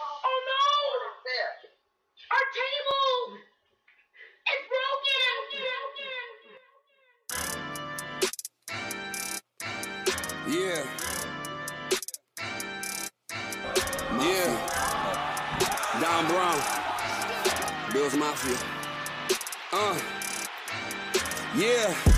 Oh no! Our table! It's broken! Yeah. Yeah. Don Brown. Bills Mafia. Uh. Yeah.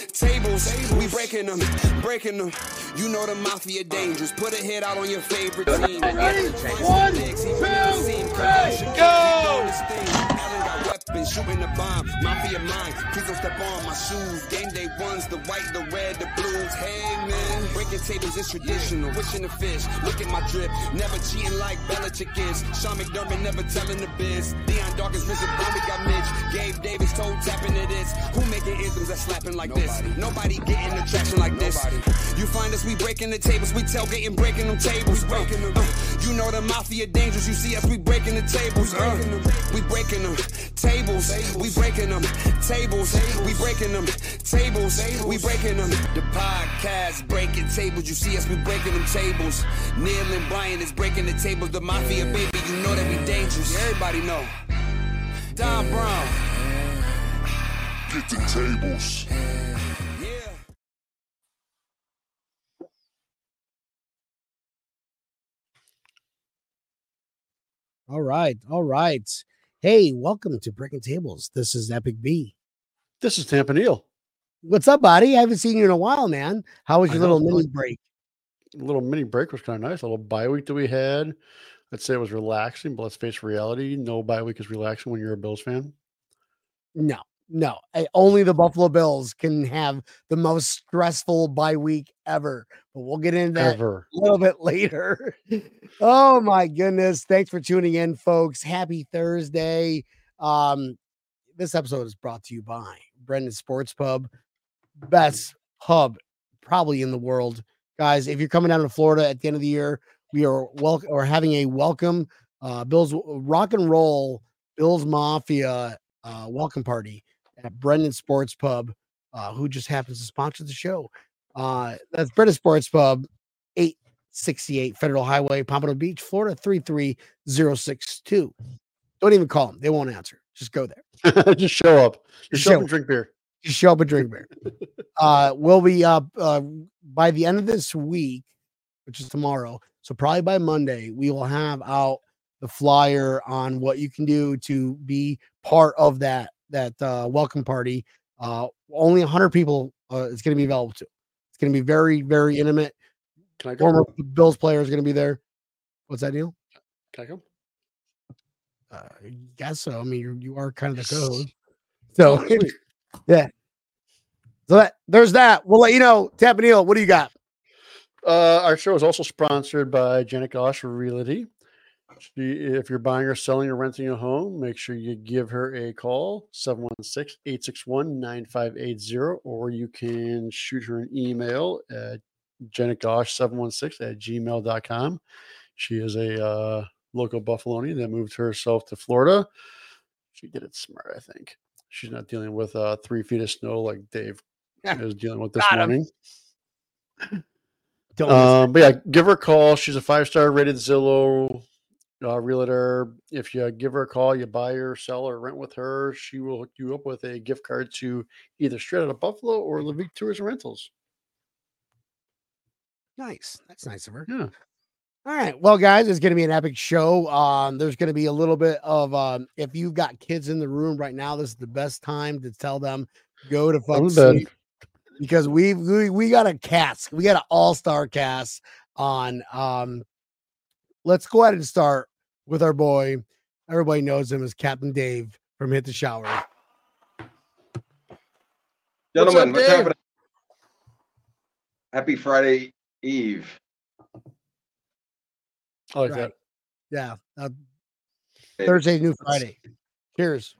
breaking them. Breaking them. You know the mafia dangerous. Put a hit out on your favorite team. Ready? One, two, three, go! Weapons, shooting the bomb, mafia mind. Please don't step on my shoes. Game day ones, the white, the red, the blues. Hey man, breaking tables is traditional. Wishing the fish, look at my drip. Never cheating like Belichick is. Sean McDermott never telling the biz. Dion Dawkins, Richard Bobby got Mitch. Gabe Davis told tapping to this. Who making anthems that slapping like this? Nobody getting the traction like this. You find us, we breaking the tables. We tailgating, breaking them tables. We Breaking them. you know the mafia dangerous. You see us, we breaking the tables. Uh, we breaking them tables. We breaking them tables. We breaking them tables. We breaking them. The podcast breaking tables. You see us, we breaking them tables. Neil and Brian is breaking the tables. The mafia, baby, you know that we dangerous. Everybody know. Don Brown. Get the tables. All right, all right. Hey, welcome to Breaking Tables. This is Epic B. This is Tampa Neal. What's up, buddy? I haven't seen you in a while, man. How was your little mini break? A little mini break was kind of nice. A little bye week that we had. Let's say it was relaxing, but let's face reality. No bye week is relaxing when you're a Bills fan. No, no. I- only the Buffalo Bills can have the most stressful bye week ever. But we'll get into that Ever. a little bit later. oh my goodness. Thanks for tuning in, folks. Happy Thursday. Um, this episode is brought to you by Brendan Sports Pub, best pub probably in the world. Guys, if you're coming down to Florida at the end of the year, we are welcome or having a welcome uh Bills rock and roll Bills Mafia uh welcome party at Brendan Sports Pub, uh, who just happens to sponsor the show. Uh that's Brendan Sports Pub, 868 Federal Highway, Pompano Beach, Florida 33062. Don't even call them, they won't answer. Just go there. Just show up. Just show Show up and drink beer. Just show up and drink beer. uh, we'll be up uh, by the end of this week, which is tomorrow. So probably by Monday, we will have out the flyer on what you can do to be part of that that uh, welcome party. Uh, only 100 people uh, is going to be available to. It's going to be very very intimate. Can I go? Former Bills player is going to be there. What's that deal? Can I go? Uh, I guess so. I mean, you're, you are kind of the code. So Oh, yeah. So that there's that. We'll let you know. Neal, what do you got? Uh, our show is also sponsored by Janet Gosh Realty. She, if you're buying or selling or renting a home, make sure you give her a call 716 861 9580, or you can shoot her an email at janetgosh716 at gmail.com. She is a uh, local Buffalonian that moved herself to Florida. She did it smart, I think. She's not dealing with uh, three feet of snow like Dave is dealing with this Got morning. Um, but yeah, give her a call. She's a five star rated Zillow uh, realtor. If you give her a call, you buy or sell or rent with her, she will hook you up with a gift card to either straight out of Buffalo or Levique Tours and Rentals. Nice. That's nice of her. Yeah. All right. Well, guys, it's going to be an epic show. Um, there's going to be a little bit of um, if you've got kids in the room right now, this is the best time to tell them go to fuck sleep because we've we, we got a cast, we got an all-star cast on um let's go ahead and start with our boy. Everybody knows him as Captain Dave from Hit the Shower. Gentlemen, what's, up, what's Dave? happening? Happy Friday Eve. I like Right. that. Yeah. Uh, Thursday, new Friday. Cheers.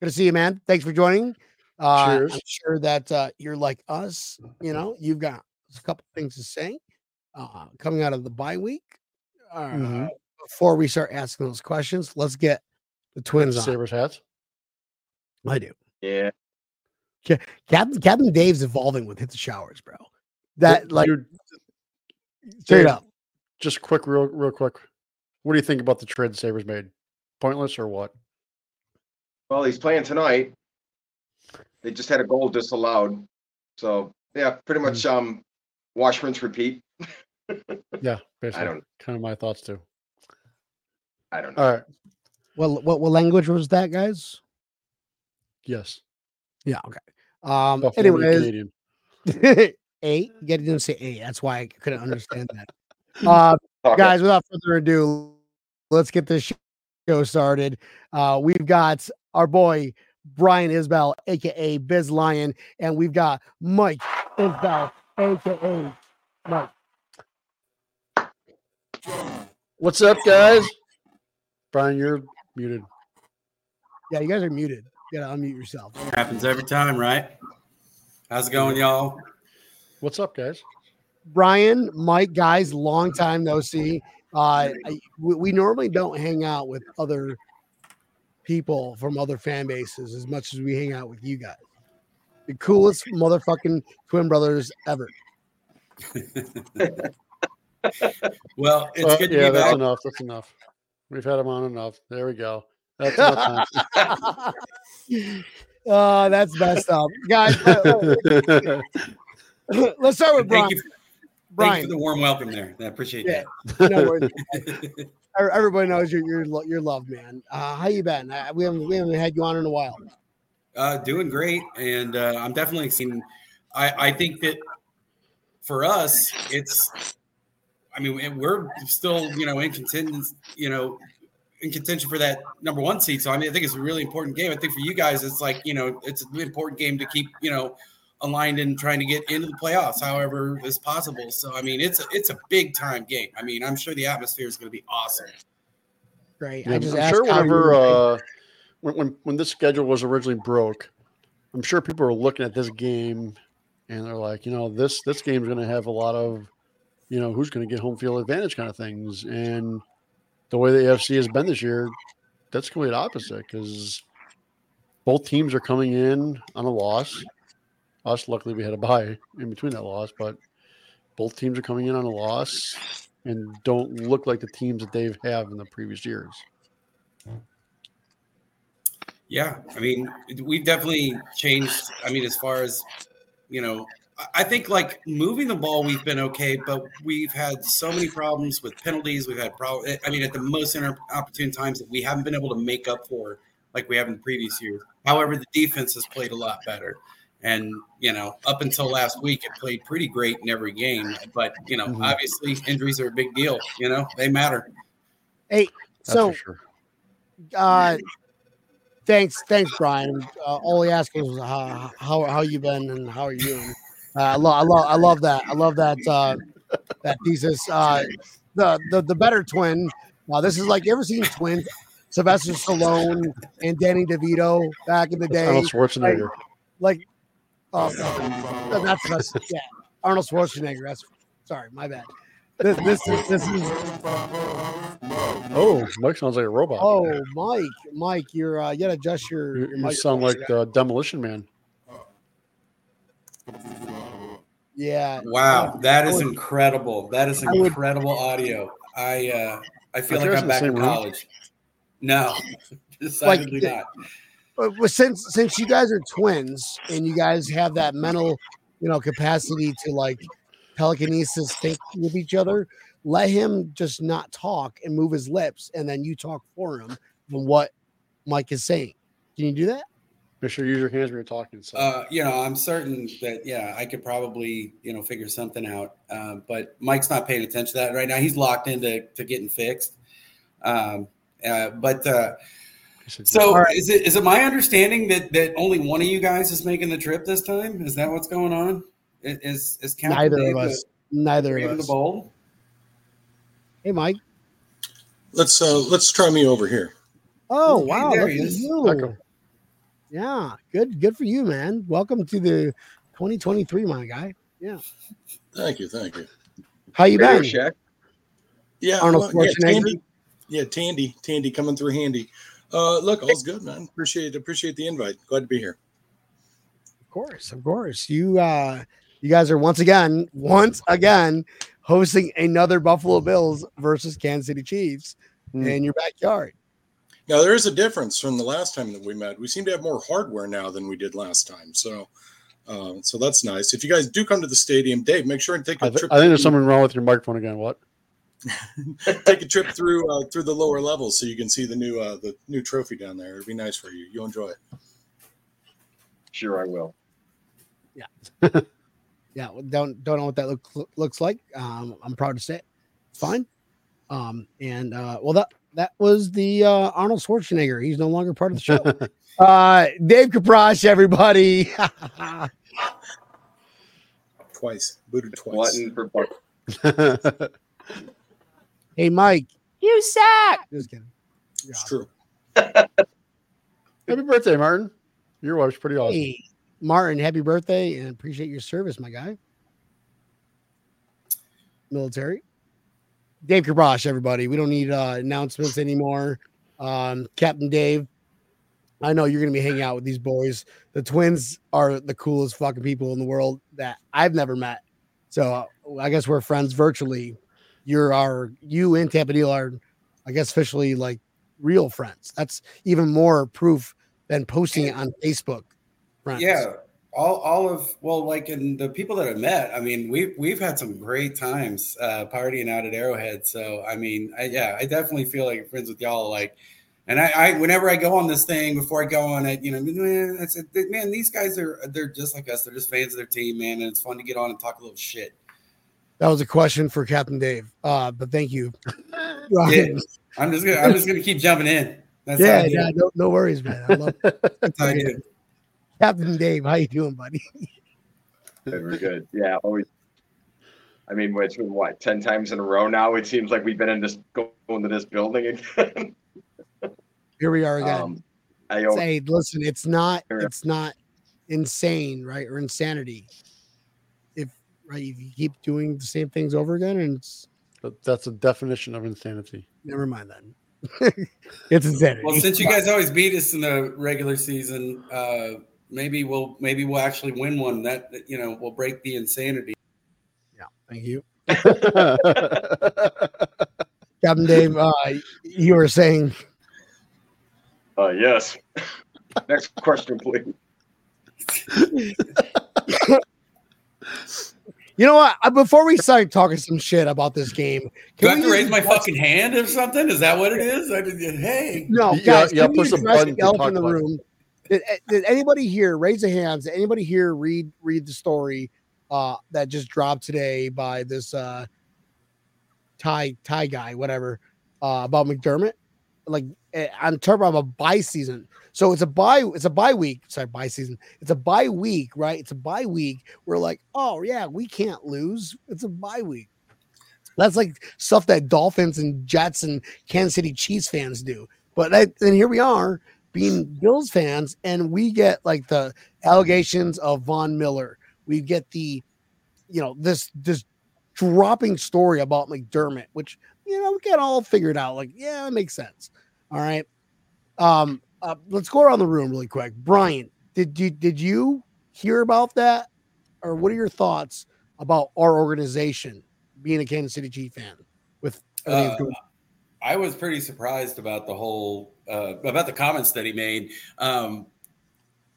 Good to see you, man. Thanks for joining. Uh, Cheers. I'm sure that uh, you're like us. You know, you've got a couple things to say uh, coming out of the bye week. Uh, Mhm. Before we start asking those questions, let's get the twins on. Sabres hats. I do. Yeah. Captain Captain Dave's evolving with hit the showers, bro. That like Dude, straight Dave, up. Just quick, real, real quick. What do you think about the trade the Sabres made? Pointless or what? Well, he's playing tonight. They just had a goal disallowed. So yeah, pretty Hmm. much um wash, rinse, repeat. Yeah, basically. don't- Kind of my thoughts too. I don't know. All right. What what what language was that, guys? Yes. Yeah, okay. Um Buffalo anyways, Canadian. eight. You didn't say eight. That's why I couldn't understand that. Uh Talk guys, without further ado, let's get this show started. Uh, we've got our boy Brian Isbell, aka Biz Lion, and we've got Mike Isbell, aka Mike. What's up, guys? Brian, you're muted. Yeah, you guys are muted. You gotta unmute yourself. Happens every time, right? How's it going, y'all? What's up, guys? Brian, Mike, guys, long time no see. Uh, I, we, we normally don't hang out with other people from other fan bases as much as we hang out with you guys. The coolest motherfucking twin brothers ever. Well, it's Uh, good to yeah, be that's back. enough. That's enough. We've had him on enough. There we go. That's enough time. uh, that's messed up, guys. let's start with Brian. Thank you, thank you for the warm welcome there. I appreciate Yeah. that. no worries. Everybody knows you're you're, lo- you're loved, man. Uh, how you been? Uh, we haven't we haven't had you on in a while. Uh, doing great, and uh, I'm definitely seeing. I I think that for us, it's. I mean, we're still you know in contention, you know, in contention for that number one seed. So I mean, I think it's a really important game. I think for you guys, it's like you know, it's an important game to keep you know aligned and trying to get into the playoffs, however is possible. So I mean, it's a it's a big time game. I mean, I'm sure the atmosphere is going to be awesome. Right. Yeah, I just I'm sure whenever uh, when, when when this schedule was originally broke, I'm sure people were looking at this game and they're like, you know, this this game's going to have a lot of, you know, who's going to get home field advantage kind of things. And the way the AFC has been this year, that's complete opposite because both teams are coming in on a loss. Us, luckily, we had a bye in between that loss, but both teams are coming in on a loss and don't look like the teams that they've have in the previous years. Yeah, I mean, we've definitely changed. I mean, as far as you know, I- I think like moving the ball, we've been okay, but we've had so many problems with penalties. We've had problems. I mean, at the most opportune times that we haven't been able to make up for, like we have in previous years. However, the defense has played a lot better, and you know, up until last week, it played pretty great in every game. But you know, Mhm. obviously, injuries are a big deal. You know, they matter. Hey, That's so sure. uh, thanks, thanks, Brian. Uh, all he asked was how how how you been and how are you doing. Uh, I love I love I love that I love that uh, that thesis. Uh, the the the better twin. Uh, this is like you ever seen twins? Sylvester Stallone and Danny DeVito back in the day. Arnold Schwarzenegger. like oh no, that's, that's yeah Arnold Schwarzenegger. That's sorry, my bad. This, this is this is Oh, Mike sounds like a robot. oh Mike Mike you're uh, you gotta adjust your, you, your you sound like the Demolition Man. Yeah Wow, that is incredible. That is I would- incredible audio. I uh I feel like I'm back in same room? college. No, decidedly the- not. but, but since since you guys are twins and you guys have that mental you know capacity to like telekinesis think with each other let him just not talk and move his lips and then you talk for him from what mike is saying can you do that Make sure you use your hands when you're talking. So. Uh, you know, I'm certain that yeah, I could probably you know figure something out. Um, but Mike's not paying attention to that right now. He's locked into to getting fixed. Um, uh, but uh, so All right. is it is it my understanding that that only one of you guys is making the trip this time? Is that what's going on? Is is Captain neither Dave of the- us neither of and the us bold? hey mike Let's uh let's try me over here. oh wow there look he is. you Echo. Yeah, good, good for you, man. Welcome to the 2023, my guy. Yeah, Thank you, thank you. how you Radio been? Shack. Yeah, Arnold well, yeah, Tandy. Yeah, Tandy, Tandy coming through handy. Uh, look, all's good, man. Appreciate appreciate the invite. Glad to be here. Of course, of course. You, uh, you guys are once again, once again, hosting another Buffalo Bills versus Kansas City Chiefs Hmm. in your backyard. Now there is a difference from the last time that we met. We seem to have more hardware now than we did last time. So, uh, so that's nice. If you guys do come to the stadium, Dave, make sure and take a I, th- trip. I think there's something wrong with your microphone again. What? take a trip through uh, through the lower levels so you can see the new uh, the new trophy down there. It'd be nice for you. You'll enjoy it. Sure, I will. Yeah, yeah. don't don't know what that look, looks like. Um, I'm proud to say it. Fine. Um, and uh, well, that that was the uh, Arnold Schwarzenegger. He's no longer part of the show. uh, Dave Caprosh, everybody. Twice, booted twice. For buck. hey, Mike. You suck. Just kidding. It's true. Happy birthday, Martin. Your wife's pretty awesome. Hey, Martin, happy birthday and appreciate your service, my guy. Military. Dave Kabrash, everybody. We don't need uh, announcements anymore. Um, Captain Dave, I know you're to be hanging out with these boys. The twins are the coolest fucking people in the world that I've never met. So uh, I guess we're friends virtually. You're our, you and Tampadil are, I guess, officially like real friends. That's even more proof than posting it on Facebook. Friends. Yeah, all all of well, like in the people that I met, I mean, we've we've had some great times uh, partying out at Arrowhead. So I mean, I, yeah, I definitely feel like friends with y'all. Like, and I, I whenever I go on this thing before I go on it, you know, man, it's, man, these guys are they're just like us. They're just fans of their team, man, and it's fun to get on and talk a little shit. That was a question for Captain Dave. Uh, but thank you. Yeah, I'm just gonna I'm just gonna keep jumping in. That's how yeah, yeah, no, no worries, man. I love That's how I do. Captain Dave. How you doing, buddy? Very good. Yeah, always. I mean, it's been what ten times in a row now. It seems like we've been in this going to this building again. Here we are again. um, I always, Say, listen, it's not, it's not insane, right, or insanity. If right, if you keep doing the same things over again, and it's But that's a definition of insanity. never mind then. it's insanity. Well, since you guys always beat us in the regular season, uh, maybe we'll maybe we'll actually win one. That that, you know will break the insanity. yeah, thank you, Captain Dave. Uh, you were saying uh, yes. Next question, please. You know what? Uh, Before we start talking some shit about this game, Do can I have to raise my fucking hand or something? Is that what it is? I just, hey, No, Yeah, guys, yeah, can we push the address button to elephant talk in the about it. Did, eh, did anybody here raise their hands? Did anybody here read read the story uh, that just dropped today by this uh, Thai Thai guy, whatever, uh, about McDermott? Like eh, I'm about a bye season. So it's a bye. It's a bye week. Sorry, bye season. It's a bye week, right? It's a bye week. We're like, oh yeah, we can't lose. It's a bye week. That's like stuff that Dolphins and Jets and Kansas City Chiefs fans do. But that, then here we are being Bills fans, and we get like the allegations of Von Miller. We get the, you know, this this dropping story about McDermott, which you know we get all figured out. Like, yeah, it makes sense. All right. Um, uh, let's go around the room really quick. Brian, did you did you hear about that, or what are your thoughts about our organization being a Kansas City Chief fan? With Uh, I was pretty surprised about the whole uh, about the comments that he made. Um,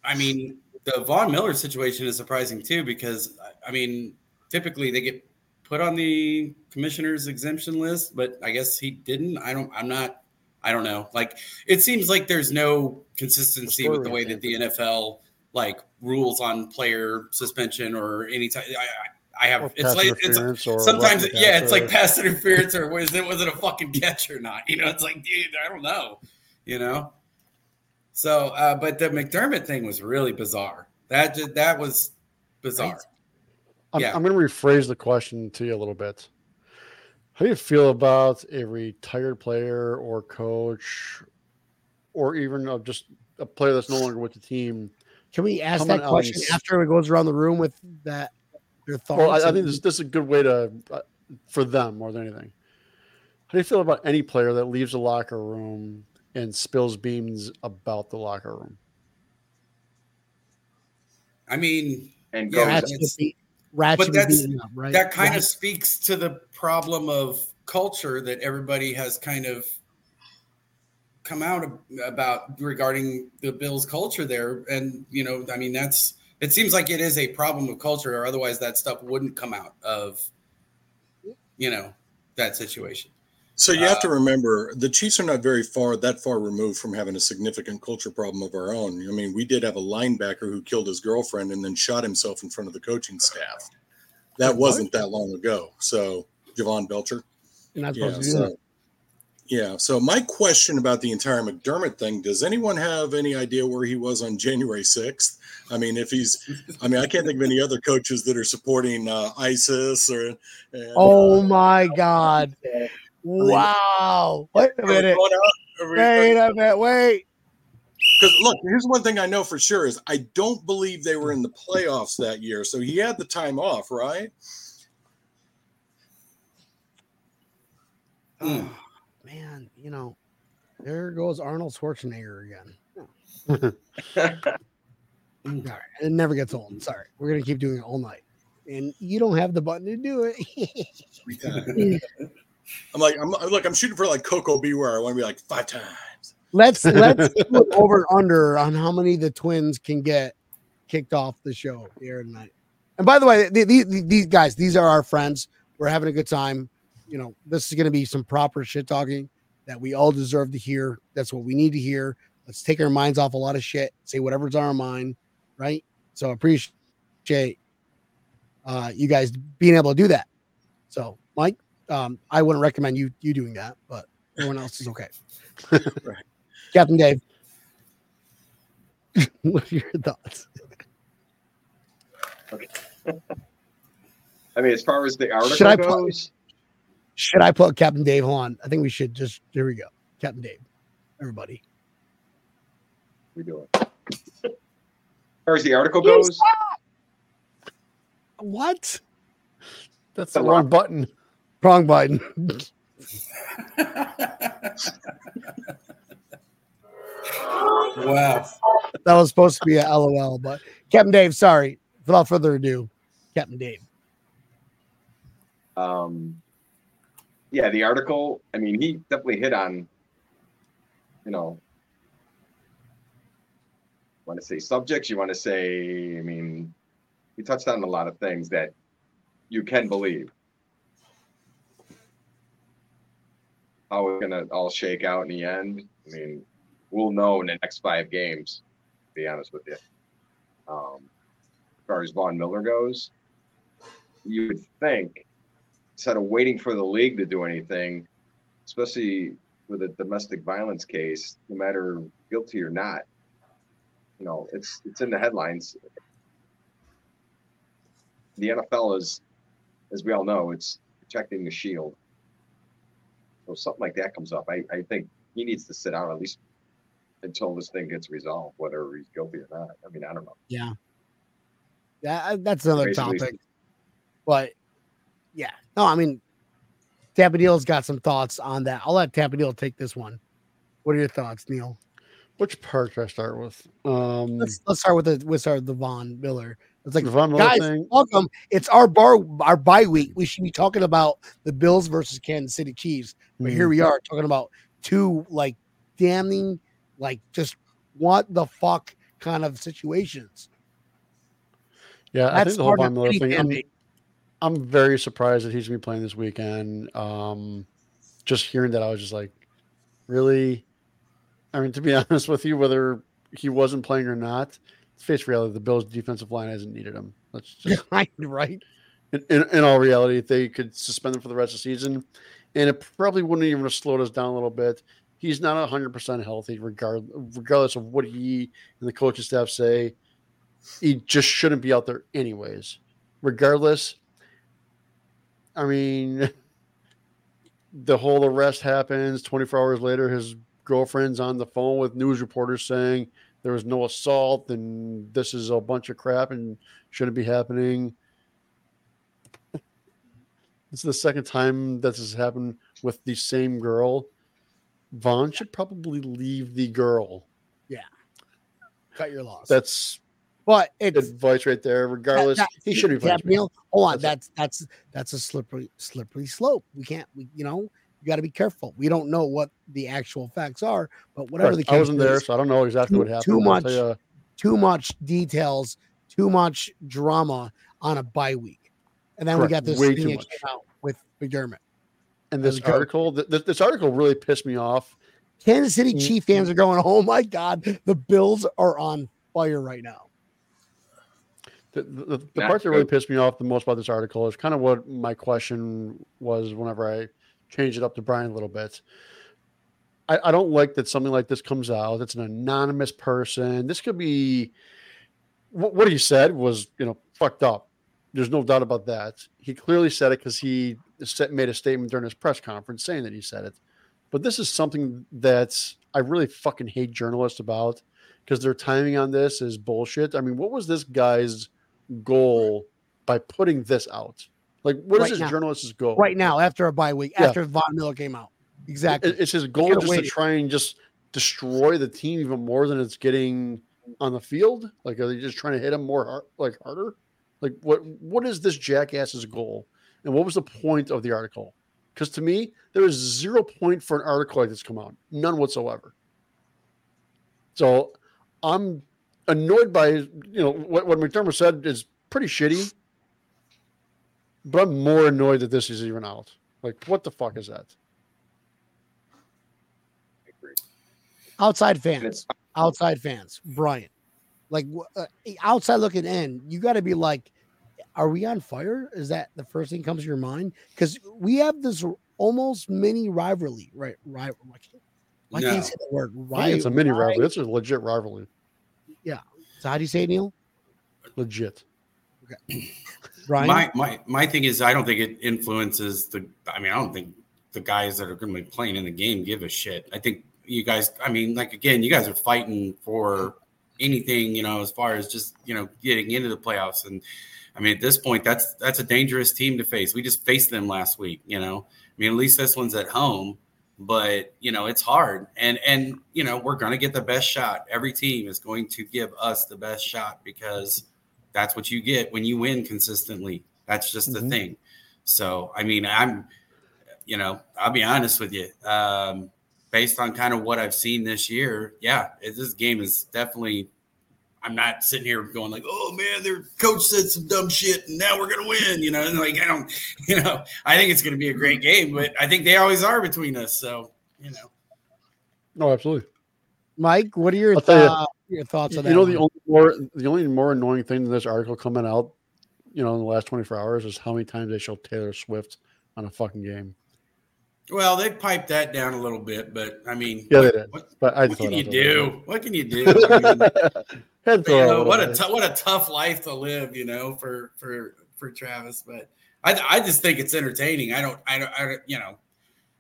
I mean, the Von Miller situation is surprising too because I mean, typically they get put on the commissioner's exemption list, but I guess he didn't. I don't. I'm not. I don't know. Like it seems like there's no consistency with the way that the NFL like rules on player suspension or any type. I, I have. It's like it's sometimes yeah it's like pass interference or was it was it a fucking catch or not you know it's like dude i don't know you know so uh but the mcdermott thing was really bizarre that ju- that was bizarre I'm, Yeah. I'm going to rephrase the question to you a little bit. How do you feel about a retired player or coach, or even uh, just a player that's no longer with the team. Can we ask Come that question Alex. after it goes around the room with that? Your thoughts. Well, I, I think this, this is a good way to uh, for them more than anything. How do you feel about any player that leaves the locker room and spills beans about the locker room? I mean, And Yeah, goes, Ratchet it's- be- Ratchet but that's- up, right? that kind Right. of speaks to the problem of culture that everybody has kind of come out about regarding the Bills culture there. And, you know, I mean, that's it seems like it is a problem of culture, or otherwise that stuff wouldn't come out of, you know, that situation. So you have to remember the Chiefs are not very far that far removed from having a significant culture problem of our own. I mean, we did have a linebacker who killed his girlfriend and then shot himself in front of the coaching staff. That wasn't that long ago. So Jovan Belcher. Yeah. supposed to do that. So, yeah. So my question about the entire McDermott thing: Does anyone have any idea where he was on January sixth? I mean, if he's, I mean, I can't think of any other coaches that are supporting uh, ISIS or. And, Oh uh, my god! Wow! Wait a minute! Wait a minute! Wait! Because look, here's one thing I know for sure is I don't believe they were in the playoffs that year. So he had the time off, right? Mm. Man, you know, there goes Arnold Schwarzenegger again. All right, it never gets old. Sorry, we're gonna keep doing it all night, and you don't have the button to do it. I'm like, I'm look, I'm shooting for like Coco Beware. I want to be like five times. let's let's do over and under on how many the twins can get kicked off the show here tonight. And by the way, the- the- the- these guys, these are our friends. We're having a good time. You know, this is going to be some proper shit talking that we all deserve to hear. That's what we need to hear. Let's take our minds off a lot of shit. Say whatever's on our mind, right? So appreciate uh, you guys being able to do that. So, Mike, um, I wouldn't recommend you you doing that, but everyone else is okay. Right. Captain Dave, what are your thoughts? Okay. I mean, as far as the article Should I put- goes, Should I put Captain Dave on? I think we should just here we go. Captain Dave. Everybody. we do it. As far as the article goes, What? That's The the wrong button. Wrong button. wow. that was supposed to be a LOL, but Captain Dave, sorry. Without further ado, Captain Dave. um, yeah, the article. I mean, he definitely hit on, you know, want to say subjects. You want to say, I mean, he touched on a lot of things that you can believe. How it's gonna all shake out in the end. I mean, we'll know in the next five games. To be honest with you. Um, as far as Von Miller goes, you would think instead of waiting for the league to do anything, especially with a domestic violence case, no matter guilty or not, you know, it's it's in the headlines. The NFL is, as we all know, it's protecting the shield. So something like that comes up, I, I think he needs to sit down at least until this thing gets resolved, whether he's guilty or not. I mean, I don't know. Yeah. Yeah, that's another Basically- topic. But yeah. No, I mean Tapadil's got some thoughts on that. I'll let Tapadil take this one. What are your thoughts, Neil? Which part should I start with? Um, Let's let's start with the with start the Von Miller. It's like Miller guys, thing. welcome. It's our bar our bye week. We should be talking about the Bills versus Kansas City Chiefs. But Hmm. here we are talking about two like damning, like just what the fuck kind of situations. Yeah, I That's think the whole Von Miller thing. I'm. I'm very surprised that he's gonna be playing this weekend. Um, just hearing that, I was just like, really. I mean, to be honest with you, whether he wasn't playing or not, face reality, the Bills' defensive line hasn't needed him. Let's just right? in, in, in all reality, they could suspend him for the rest of the season, and it probably wouldn't even have slowed us down a little bit. He's not hundred percent healthy, regard regardless of what he and the coaching staff say. He just shouldn't be out there anyways. Regardless, I mean, the whole arrest happens. Twenty four hours later, his girlfriend's on the phone with news reporters saying there was no assault and this is a bunch of crap and shouldn't be happening. This is the second time that this has happened with the same girl. Von should probably leave the girl. Yeah. Cut your loss. That's but it's advice right there. Regardless, that- he should be. Neil, hold on. That's That's that's that's a slippery slippery slope. We can't. We you know you got to be careful. We don't know what the actual facts are, but whatever the case I wasn't there, is, so I don't know exactly too- what happened. too much. tell ya, too much details, too much drama on a bye week, and then we got this Way thing that came out with McDermott. and this a coach. article, th- th- this article really pissed me off. Kansas City Mm. Chief fans are going, "Oh my God, the Bills are on fire right now." The, the, the part that really pissed me off the most about this article is kind of what my question was whenever I changed it up to Brian a little bit. I, I don't like that something like this comes out. It's an anonymous person. This could be what, what he said was, you know, fucked up. There's no doubt about that. He clearly said it because he made a statement during his press conference saying that he said it. But this is something that I really fucking hate journalists about because their timing on this is bullshit. I mean, what was this guy's goal by putting this out? Like, what is Right this journalist's goal? Right now, after a bye week, Yeah. after Von Miller came out, exactly. It- It's his goal just to try and just destroy the team even more than it's getting on the field. Like, are they just trying to hit him more hard, like harder? Like, what what is this jackass's goal? And what was the point of the article? Because to me, there is zero point for an article like this come out, none whatsoever. So I'm annoyed by you know what, what McDermott said is pretty shitty, but I'm more annoyed that this is even out. Like, what the fuck is that? Outside fans, outside fans, Brian, like uh, outside looking in, you got to be like, are we on fire? Is that the first thing comes to your mind? Because we have this almost mini rivalry, right? Right? I can't, I No. can't say the word. I Right? it's a mini rivalry. It's a legit rivalry. Yeah. So how do you say it, Neil? Legit. Brian? My my my thing is, I don't think it influences the. I mean, I don't think the guys that are going to be playing in the game give a shit. I think you guys. I mean, like again, you guys are fighting for anything, you know, as far as just you know getting into the playoffs. And I mean, at this point, that's that's a dangerous team to face. We just faced them last week. You know, I mean, at least this one's at home. But you know it's hard, and and you know we're to get the best shot. Every team is going to give us the best shot because that's what you get when you win consistently. That's just the Mhm. thing. So, I mean, I'm, you know, I'll be honest with you. Um, based on kind of what I've seen this year, yeah, it, this game is definitely. I'm not sitting here going like, "Oh man, their coach said some dumb shit, and now we're gonna win." You know, and like I don't, you know, I think it's gonna be a great game, but I think they always are between us. So, you know, No, absolutely. Mike, what are your I'll tell you, thou- your thoughts You on that? You know, the one? only more the only more annoying thing than this article coming out, you know, in the last 24 hours is how many times they show Taylor Swift on a fucking game. well, they piped that down a little bit, but I mean, Yeah, what, they did. what, But I what can you do? What can you do? I mean, you know, what out a what a tough life to live, you know, for for for Travis. But I I just think it's entertaining. I don't I don't, I don't you know,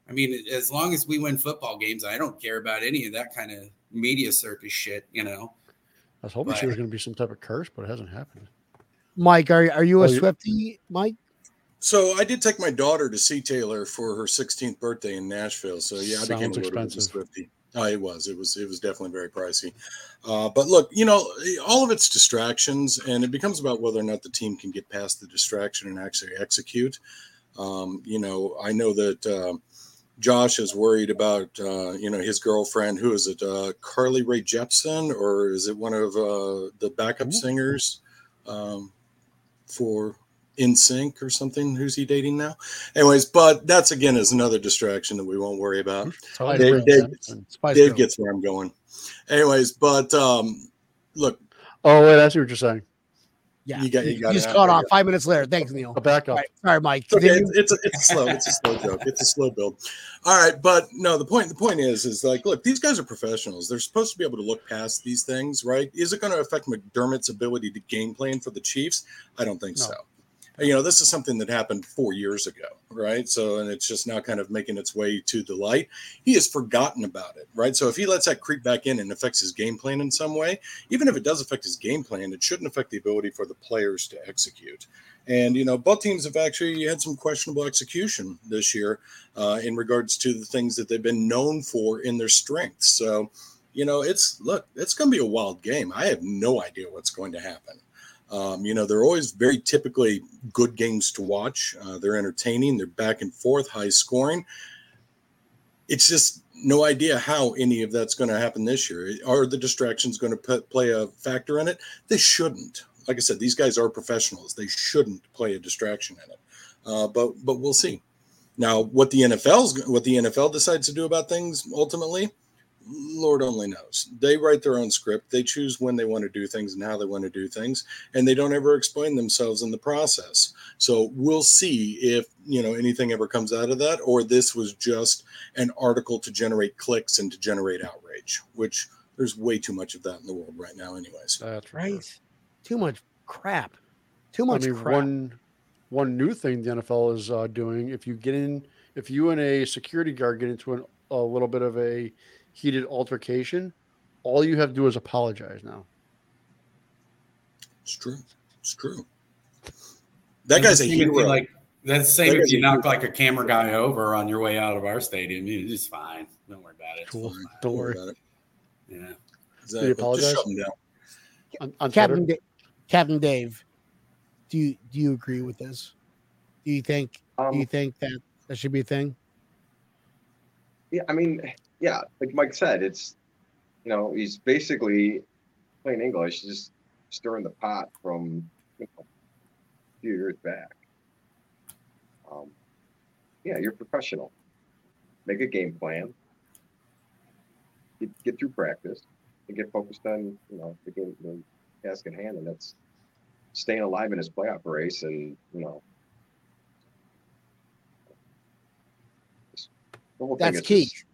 I mean, as long as we win football games, I don't care about any of that kind of media circus shit. You know, I was hoping she was going to be some type of curse, but it hasn't happened. Mike, are are you a Oh, Swifty, Mike? So I did take my daughter to see Taylor for her 16th birthday in Nashville. So yeah, I became a Sounds little bit of a expensive. Swiftie. Oh, it was. It was. It was definitely very pricey. Uh, but look, you know, all of it's distractions, and it becomes about whether or not the team can get past the distraction and actually execute. Um, you know, I know that uh, Josh is worried about uh, you know his girlfriend. Who is it? Uh, Carly Rae Jepsen, or is it one of uh, the backup singers um, for NSYNC or something? Who's he dating now? Anyways, but that's again is another distraction that we won't worry about. Dave-. Dave- Dave gets where I'm going. Anyways, but um, look, Oh, wait, I see what you're saying. Yeah, You got- you got it just caught off five minutes later. Thanks, Neil. A backup. All right, sorry, Mike. It's okay. It's, it's, a, it's a slow. It's a slow joke. It's a slow build. All right, but no. The point. The point is, is like, look, these guys are professionals. They're supposed to be able to look past these things, right? Is it going to affect McDermott's ability to game plan for the Chiefs? I don't think No. so. You know, this is something that happened four years ago, right? So, and it's just now kind of making its way to the light. He has forgotten about it, right? So, if he lets that creep back in and affects his game plan in some way, even if it does affect his game plan, it shouldn't affect the ability for the players to execute. And, you know, both teams have actually had some questionable execution this year uh, in regards to the things that they've been known for in their strengths. So, you know, it's look, it's going to be a wild game. I have no idea what's going to happen. Um, you know, they're always very typically good games to watch. Uh, they're entertaining, they're back and forth, high scoring. It's just no idea how any of that's going to happen this year. Are the distractions going to play a factor in it? They shouldn't. Like I said, these guys are professionals. They shouldn't play a distraction in it. Uh, but but we'll see. Now, what the NFL's what the NFL decides to do about things ultimately, Lord only knows. They write their own script. They choose when they want to do things and how they want to do things, and they don't ever explain themselves in the process. So we'll see if you know anything ever comes out of that, or this was just an article to generate clicks and to generate outrage, which there's way too much of that in the world right now, anyways. That's right. Sure. Too much crap. Too much I mean, crap. One one new thing the NFL is uh, doing: if you get in, if you and a security guard get into an, a little bit of a heated altercation, all you have to do is apologize now. It's true. It's true. That guy's a hero. Like that's the same that if you knock like a camera guy over on your way out of our stadium. It's fine. Don't worry about it. Cool. Don't worry about it. Yeah. Exactly. Do you apologize? On, on Captain, da- Captain Dave, do you do you agree with this? Do you think um, do you think that that should be a thing? Yeah, I mean, yeah, like Mike said, it's you know he's basically plain English, just stirring the pot from you know, a few years back. Um, yeah, you're professional. Make a game plan. Get, get through practice and get focused on you know the game, the task at hand, and that's staying alive in his playoff race, and you know. That's key. Just,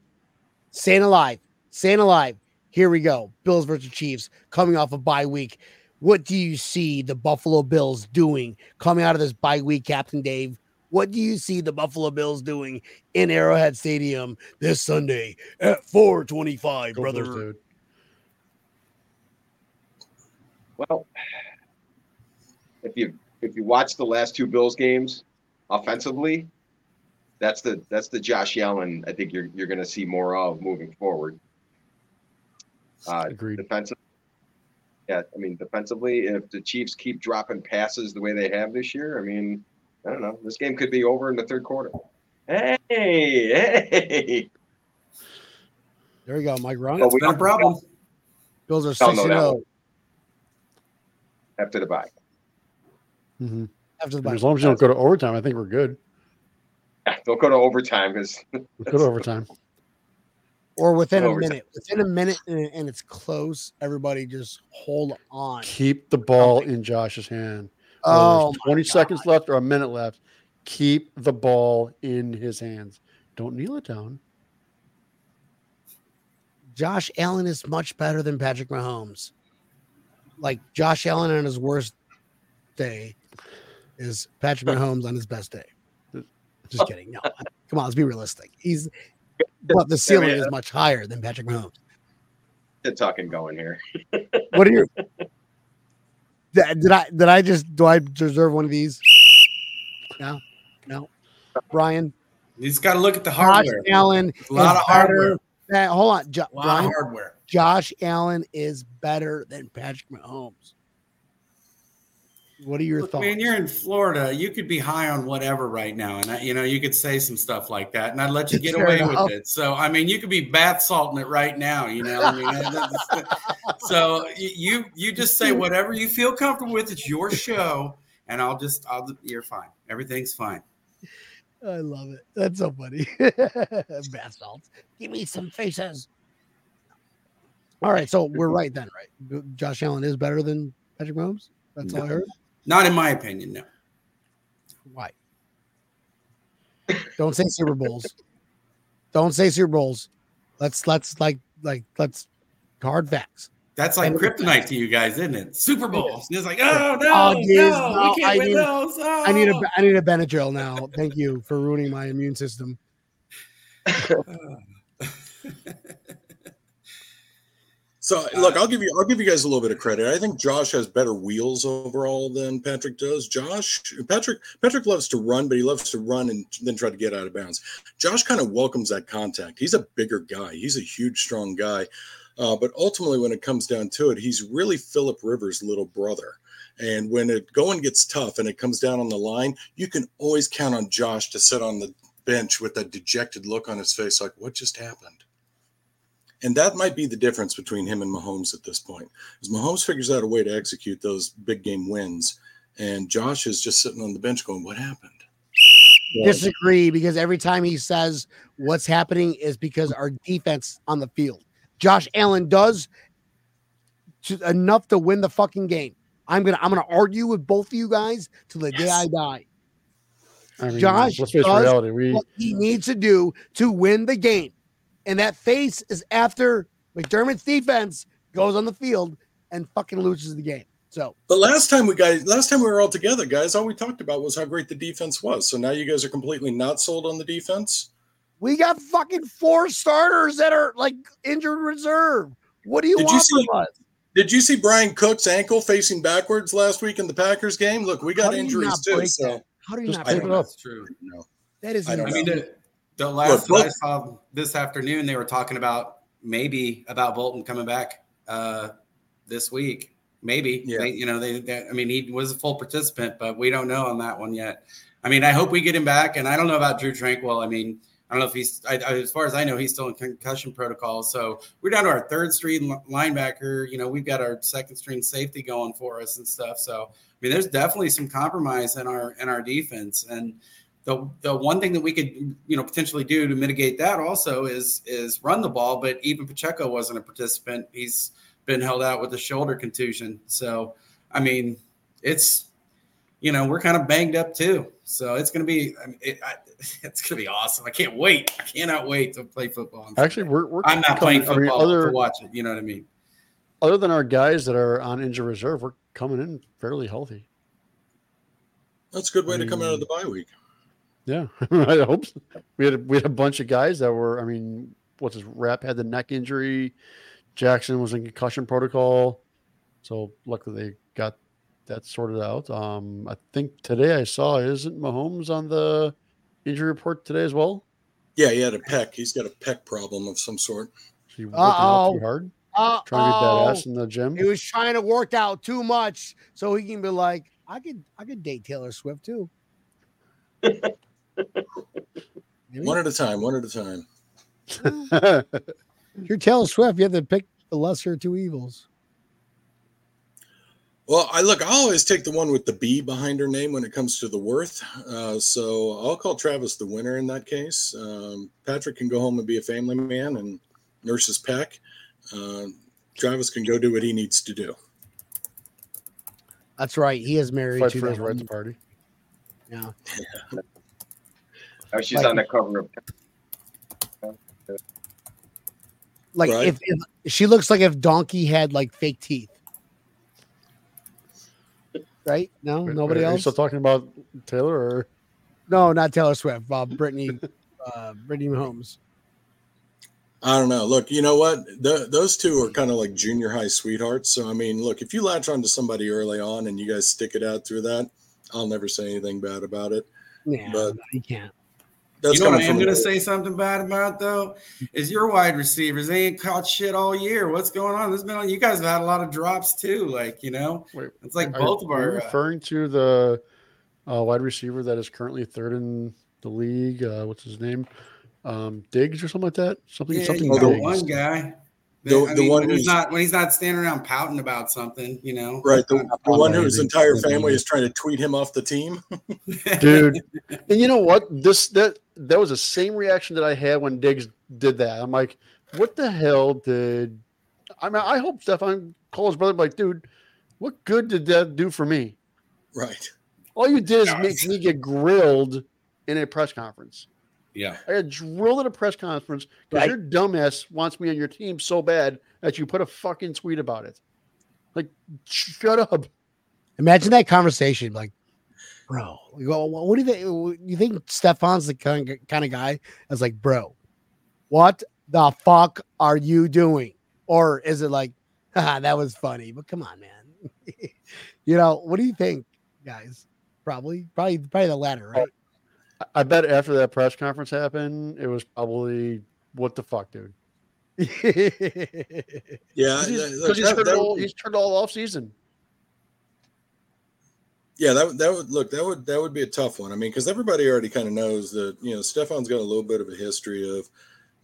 Staying alive. Staying alive. Here we go. Bills versus Chiefs coming off a of bye week. What do you see the Buffalo Bills doing coming out of this bye week, Captain Dave? What do you see the Buffalo Bills doing in Arrowhead Stadium this Sunday at 425, brother? Dude. Well, if you if you watch the last two Bills games offensively, that's the that's the Josh Allen I think you're you're going to see more of moving forward. Uh, Agreed. Defensive, yeah, I mean defensively, if the Chiefs keep dropping passes the way they have this year, I mean, I don't know, this game could be over in the third quarter. Hey, hey. There you go, Mike Ron. That's no problem. Bills are six zero oh. after the bye. Mm-hmm. After the bye. As long as you don't go to overtime, I think we're good. don't go to overtime because go to overtime. Or within a minute, within a minute, and, it's close. Everybody just hold on. Keep the ball in Josh's hand. Oh, twenty seconds left or a minute left. Keep the ball in his hands. Don't kneel it down. Josh Allen is much better than Patrick Mahomes. Like Josh Allen on his worst day is Patrick Mahomes on his best day. Just kidding. No, come on, let's be realistic. He's but the ceiling is much higher than Patrick Mahomes. Good talking going here. what are you? Did I did I just do I deserve one of these? No, no. Brian, he's got to look at the hardware. Josh Allen, a lot of hardware. That, hold on, jo- a lot Brian, of hardware. Josh Allen is better than Patrick Mahomes. What are your Look, thoughts? Man, you're in Florida. You could be high on whatever right now, and I, you know you could say some stuff like that, and I'd let you get away enough. with it. So I mean, you could be bath salting it right now. You know, I mean, so you you just say whatever you feel comfortable with. It's your show, and I'll just I'll you're fine. Everything's fine. I love it. That's so funny. bath salts. Give me some faces. All right, so we're right then, right? Josh Allen is better than Patrick Mahomes. That's all I heard. Not in my opinion, no. Why? Don't say Super Bowls. Don't say Super Bowls. Let's let's like like let's hard facts. That's like kryptonite to you guys, isn't it? Super Bowl. It's like, oh, oh no, Oh, no, geez, no, we can't I win need- those. I need a Oh. I need a Benadryl now. Thank you for ruining my immune system. So look, I'll give you I'll give you guys a little bit of credit. I think Josh has better wheels overall than Patrick does. Josh Patrick Patrick loves to run, but he loves to run and then try to get out of bounds. Josh kind of welcomes that contact. He's a bigger guy. He's a huge, strong guy. Uh, but ultimately, when it comes down to it, he's really Philip Rivers' little brother. And when it going gets tough and it comes down on the line, you can always count on Josh to sit on the bench with that dejected look on his face, like, what just happened? And that might be the difference between him and Mahomes at this point. Is Mahomes figures out a way to execute those big game wins, and Josh is just sitting on the bench going, "What happened?" Disagree because every time he says what's happening is because our defense on the field. Josh Allen does to- enough to win the fucking game. I'm gonna I'm gonna argue with both of you guys till the day I die. I mean, Josh let's face does reality. We what he needs to do to win the game. And that face is after McDermott's defense goes on the field and fucking loses the game. So But last time we got last time we were all together, guys, all we talked about was how great the defense was. So now you guys are completely not sold on the defense. we got fucking four starters that are like injured reserve. What do you Did you want see- from us? Did you see Bryan Cook's ankle facing backwards last week in the Packers game? Look, we got injuries too. break So? How do you Just not I break don't that? know. That's true. no. That is I don't I mean, insane. the, the last Look, I saw this afternoon, they were talking about maybe about Bolton coming back uh, this week. Maybe, Yeah. They- you know, they, they. I mean, he was a full participant, but we don't know on that one yet. I mean, I hope we get him back, and I don't know about Drue Tranquill. I mean, I don't know if he's. I, I, as far as I know, he's still in concussion protocol. So we're down to our third string linebacker. You know, we've got our second string safety going for us and stuff. So I mean, there's definitely some compromise in our in our defense, and the the one thing that we could you know potentially do to mitigate that also is is run the ball. But even Pacheco wasn't a participant; he's been held out with a shoulder contusion. So I mean, it's you know we're kind of banged up too. So it's gonna be I mean, it, I, it's gonna be awesome. I can't wait. I cannot wait to play football. actually we're, we're I'm not coming- playing I mean, other to watch it. You know what I mean? other than our guys that are on injured reserve, we're coming in fairly healthy. That's a good way I to come out of the bye week. Yeah, I hope so. we had a, we had a bunch of guys that were. I mean, what's his rep had the neck injury. Jackson was in concussion protocol, so luckily they got that sorted out. Um, I think today I saw isn't Mahomes on the injury report today as well. Yeah, he had a pec. He's got a pec problem of some sort. Is he working out Uh-oh. too hard, Uh trying to be oh. badass in the gym. He was trying to work out too much so he can be like, I could I could date Taylor Swift too. Maybe. One at a time, one at a time. If you're Taylor Swift, you have to pick the lesser of two evils. Well, I look, I always take the one with the B behind her name when it comes to the worth. Uh, so I'll call Travis the winner in that case. Um, Patrick can go home and be a family man and nurse his pec. Uh, Travis can go do what he needs to do. That's right. He is married Fight to for his that right to party. Yeah. Oh, she's Like- on the cover of Like Right. if, if she looks like if Donkey had like fake teeth. Right? No, nobody Are you else. still talking about Taylor or No, not Taylor Swift. Uh, Brittany, uh, Brittany Holmes. I don't know. Look, you know what? Th those two are kind of like junior high sweethearts. So, I mean, look, if you latch onto somebody early on and you guys stick it out through that, I'll never say anything bad about it. Yeah, But- you can't. That's you know what I am going to say something bad about though is your wide receivers. They ain't caught shit all year. What's going on? There's been you guys have had a lot of drops too. Like you know, Wait, it's like are both you- of are you our. uh, referring to the uh, wide receiver that is currently third in the league. Uh, what's his name? Um, Diggs or something like that. Something. yeah, something you got Diggs. one guy. The- I the mean, one when he's who's- not when he's not standing around pouting about something, you know. Right. The, the one whose entire family is trying to tweet him off the team. dude. And you know what? This that that was the same reaction that I had when Diggs did that. I'm like, what the hell did? I mean, I hope Stefon called his brother like, dude, what good did that do for me? Right. All you did is make me get grilled in a press conference. Yeah. I got drilled at a press conference because Right. your dumbass wants me on your team so bad that you put a fucking tweet about it. Like, shut up. Imagine that conversation, like, bro. You go, "What- what do you think? You think Stefon's the kind of, kind of guy that's like, bro, what the fuck are you doing? Or is it like, ah, that was funny, but come on, man. you know, what do you think, guys? Probably, probably, probably the latter, right? I- I bet after that press conference happened, it was probably, what the fuck, dude? Yeah, Because he's, that- he's turned that all, he's turned all off season. Yeah, that that would look that would that would be a tough one. I mean, because everybody already kind of knows that you know Stefon's got a little bit of a history of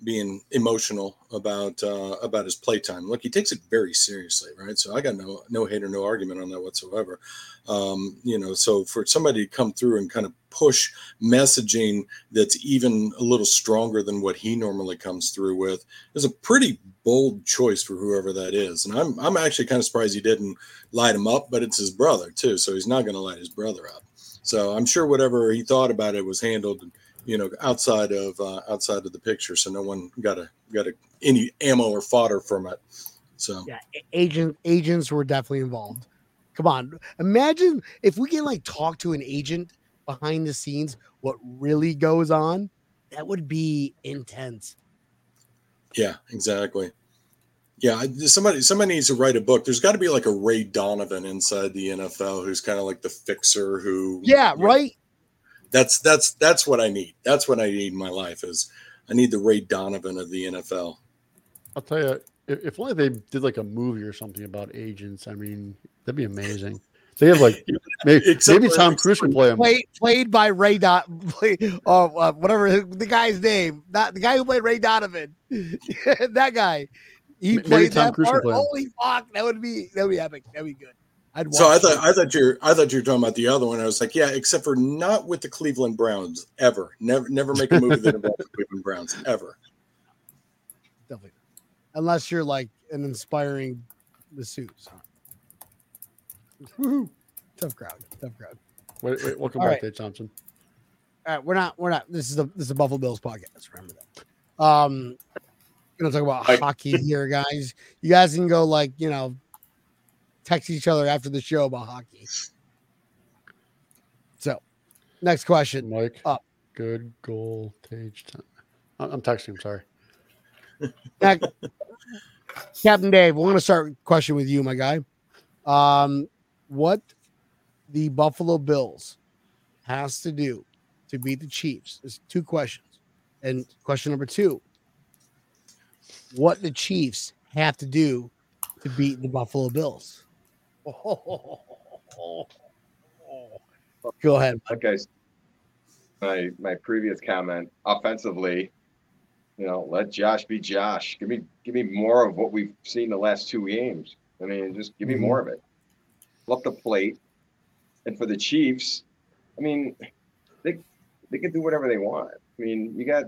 being emotional about uh, about his playtime. Look, he takes it very seriously, right? So I got no no hate or no argument on that whatsoever. Um, you know, so for somebody to come through and kind of push messaging that's even a little stronger than what he normally comes through with is a pretty bold choice for whoever that is. And I'm I'm actually kind of surprised he didn't light him up, but it's his brother too, so he's not going to light his brother up. So I'm sure whatever he thought about it was handled, you know, outside of uh, outside of the picture, so no one got a got a any ammo or fodder from it. So yeah, agent agents were definitely involved. Come on, imagine if we can like talk to an agent behind the scenes, what really goes on. That would be intense. yeah, exactly. Yeah, somebody somebody needs to write a book. There's got to be like a Ray Donovan inside the NFL, who's kind of like the fixer. Who Yeah, right. That's that's that's what I need. That's what I need in my life. Is I need the Ray Donovan of the NFL. I'll tell you, if, if only they did like a movie or something about agents, I mean, that'd be amazing. They have like maybe, maybe Tom Cruise can play him. Played played by Ray Dot, play, uh, uh, whatever the guy's name, not the guy who played Ray Donovan. that guy, he maybe played Tom that Cruise part. play. Holy fuck, that would be that would be epic. That'd be good. I'd watch So I it. thought I thought you're I thought you were talking about the other one. I was like, yeah, except for not with the Cleveland Browns ever. Never never make a movie that involves the Cleveland Browns ever. definitely, unless you're like an inspiring masseuse. Woohoo! Tough crowd, tough crowd. Wait, wait, welcome All back, right. Dave Thompson. All right, we're not we're not. This is the this is a Buffalo Bills podcast. Remember that. Um, gonna talk about I- hockey here, guys. You guys can go like you know, text each other after the show about hockey. So, next question. Mike, Up. good goal, Tage. I'm texting. I'm sorry. Next, Captain Dave, we're gonna start question with you, my guy. Um, what the Buffalo Bills has to do to beat the Chiefs? There's two questions, and question number two: What the Chiefs have to do to beat the Buffalo Bills? Go ahead. I, s- my my previous comment, offensively, you know, let Josh be Josh. Give me give me more of what we've seen the last two games. I mean, just give me Mhm. more of it. Up the plate, and for the Chiefs, I mean, they they can do whatever they want. I mean, you got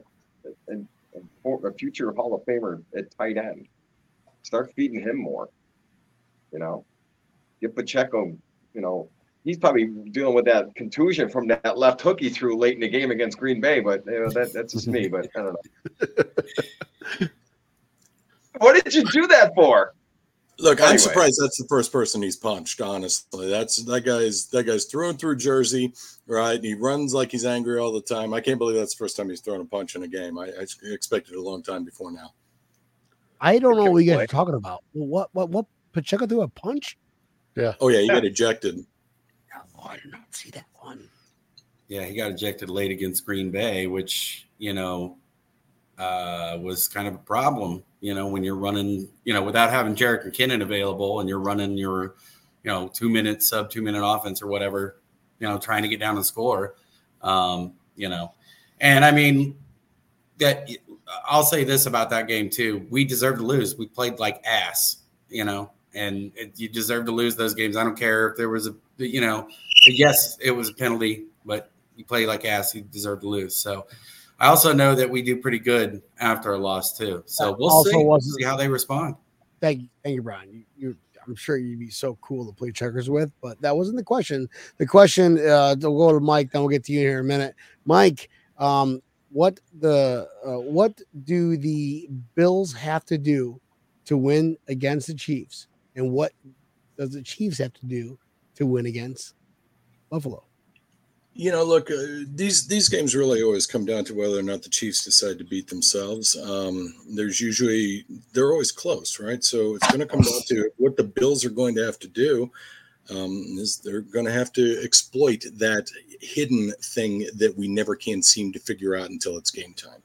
a, a, a future Hall of Famer at tight end. Start feeding him more. You know, get Pacheco. You know, he's probably dealing with that contusion from that left hook he threw late in the game against Green Bay, but you know, that, that's just me. But I don't know. what did you do that for? Look, I'm surprised that's the first person he's punched. Honestly, that's that guy's that guy's through through Jersey, right? He runs like he's angry all the time. I can't believe that's the first time he's thrown a punch in a game. I, I expected a long time before now. I don't know what you guys are talking about. What what what? Pacheco threw a punch? Oh yeah, he got ejected. Oh, I did not see that one. Yeah, he got ejected late against Green Bay, which you know uh, was kind of a problem. You know, when you're running, you know, without having Jerick McKinnon available, and you're running your, you know, two minute sub two minute offense or whatever, you know, trying to get down and score. Um, you know, and I mean that. I'll say this about that game too: we deserve to lose. We played like ass, you know, and it, you deserve to lose those games. I don't care if there was a, you know, yes, it was a penalty, but you play like ass, you deserve to lose. So I also know that we do pretty good after a loss too. So we'll see. We'll see how they respond. Thank you, thank you, Brian. You, you, I'm sure you'd be so cool to play checkers with, but that wasn't the question. The question, uh, we'll go to Mike, then we'll get to you here in a minute. Mike, um, what the uh, what do the Bills have to do to win against the Chiefs, and what does the Chiefs have to do to win against Buffalo? You know, look, uh, these these games really always come down to whether or not the Chiefs decide to beat themselves. Um, there's usually they're always close, right? So it's going to come down to what the Bills are going to have to do. Um, is they're going to have to exploit that hidden thing that we never can seem to figure out until it's game time,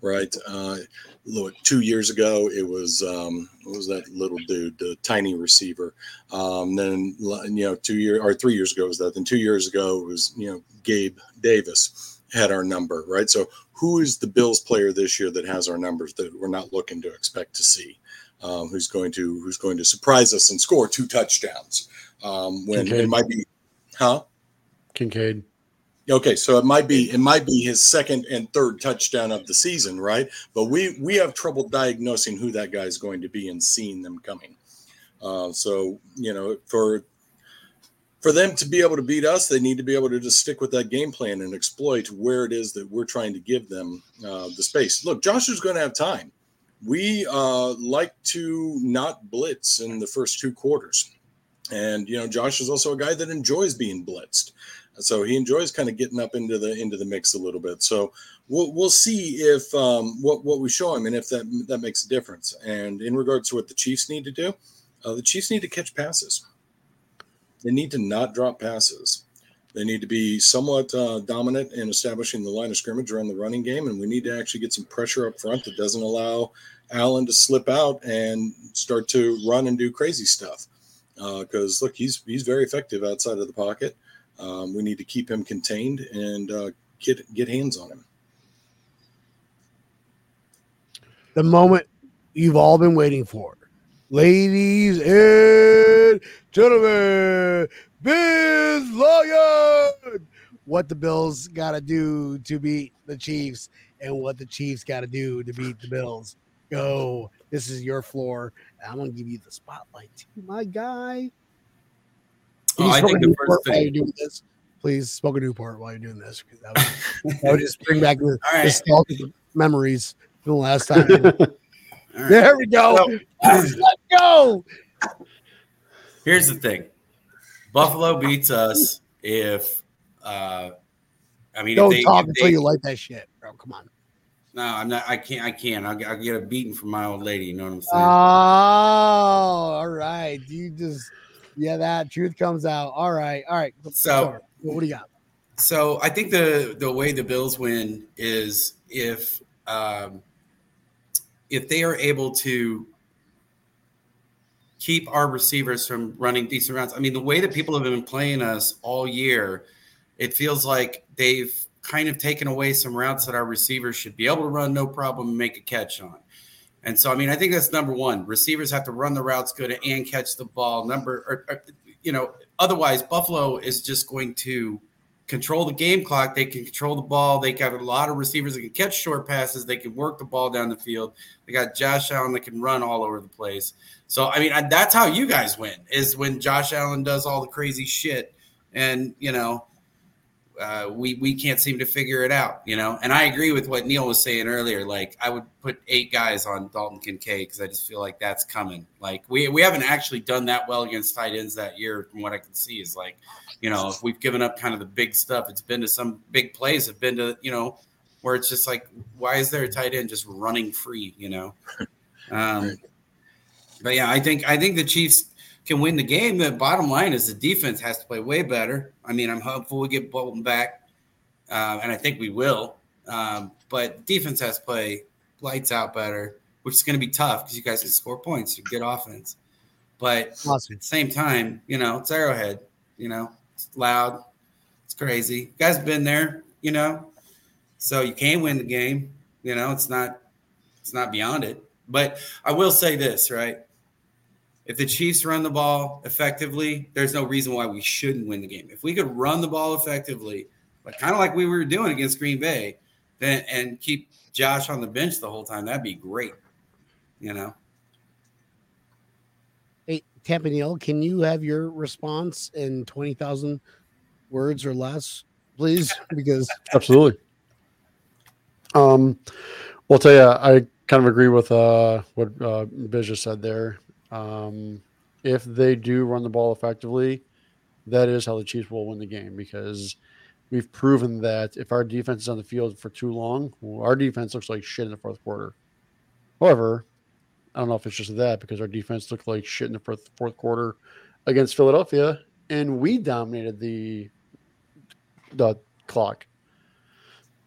right? Uh, look, two years ago it was um, what was that little dude, the tiny receiver. Um, then you know, two years or three years ago was that. Then two years ago it was you know Gabe Davis had our number, right? So who is the Bills player this year that has our numbers that we're not looking to expect to see? Um, who's going to who's going to surprise us and score two touchdowns? Um, when Kincaid. it might be, huh? Kincaid. Okay, so it might be it might be his second and third touchdown of the season, right? But we we have trouble diagnosing who that guy is going to be and seeing them coming. Uh, so you know, for for them to be able to beat us, they need to be able to just stick with that game plan and exploit where it is that we're trying to give them uh, the space. Look, Josh is going to have time. We uh, like to not blitz in the first two quarters, and you know, Josh is also a guy that enjoys being blitzed so he enjoys kind of getting up into the into the mix a little bit. So we'll we'll see if um, what what we show him and if that that makes a difference. And in regards to what the Chiefs need to do, uh, the Chiefs need to catch passes. They need to not drop passes. They need to be somewhat uh, dominant in establishing the line of scrimmage around the running game, and we need to actually get some pressure up front that doesn't allow Allen to slip out and start to run and do crazy stuff. Because look, he's he's very effective outside of the pocket. Um, we need to keep him contained and uh, get get hands on him. The moment you've all been waiting for, ladies and gentlemen, Biz Lion. What the Bills got to do to beat the Chiefs, and what the Chiefs got to do to beat the Bills. Go. This is your floor. I'm gonna give you the spotlight, my guy. Can Oh, you I smoke think a the Newport first while you're doing this? Please smoke a Newport while you're doing this because that would, that would just bring back the All right. nostalgic memories from the last time. All right. there we go. Let's go. Here's the thing: Buffalo beats us if, uh, I mean, Don't if they, talk if until they- you like that shit, bro. Come on. No, I'm not. I can't. I can't. I'll, get- I'll get a beating from my old lady. You know what I'm saying? Oh, all right. You just, yeah, that truth comes out. All right. All right. So- what do you got? So I think the the way the Bills win is if um, if they are able to keep our receivers from running decent routes. I mean, the way that people have been playing us all year, it feels like they've kind of taken away some routes that our receivers should be able to run no problem and make a catch on. And so, I mean, I think that's number one. Receivers have to run the routes good and catch the ball. Number, or, or, you know, otherwise Buffalo is just going to control the game clock. They can control the ball. They got a lot of receivers that can catch short passes. They can work the ball down the field. They got Josh Allen that can run all over the place. So, I mean, that's how you guys win is when Josh Allen does all the crazy shit, and you know, uh, we we can't seem to figure it out. You know, and I agree with what Neil was saying earlier. Like, I would put eight guys on Dalton Kincaid because I just feel like that's coming. Like, we we haven't actually done that well against tight ends that year, from what I can see. Is like, you know, if we've given up kind of the big stuff, it's been to some big plays. Have been to you know where it's just like, why is there a tight end just running free? You know. Um, but yeah, I think I think the Chiefs can win the game. The bottom line is the defense has to play way better. I mean, I'm hopeful we get Bolton back, uh, and I think we will. Um, but defense has to play lights out better, which is going to be tough because you guys can score points, you get offense. But Awesome. at the same time, you know, it's Arrowhead. You know, it's loud, it's crazy. You guys have been there, you know, so you can win the game. You know, it's not it's not beyond it. But I will say this, right? If the Chiefs run the ball effectively, there's no reason why we shouldn't win the game. If we could run the ball effectively, like kind of like we were doing against Green Bay, then and keep Josh on the bench the whole time, that'd be great. You know. Hey, Campanile, can you have your response in 20,000 words or less, please? Because Absolutely. Um, well, I'll tell you, I kind of agree with uh, what uh, Biz just said there. Um, if they do run the ball effectively, that is how the Chiefs will win the game because we've proven that if our defense is on the field for too long, our defense looks like shit in the fourth quarter. However, I don't know if it's just that because our defense looked like shit in the fourth, fourth quarter against Philadelphia, and we dominated the the clock.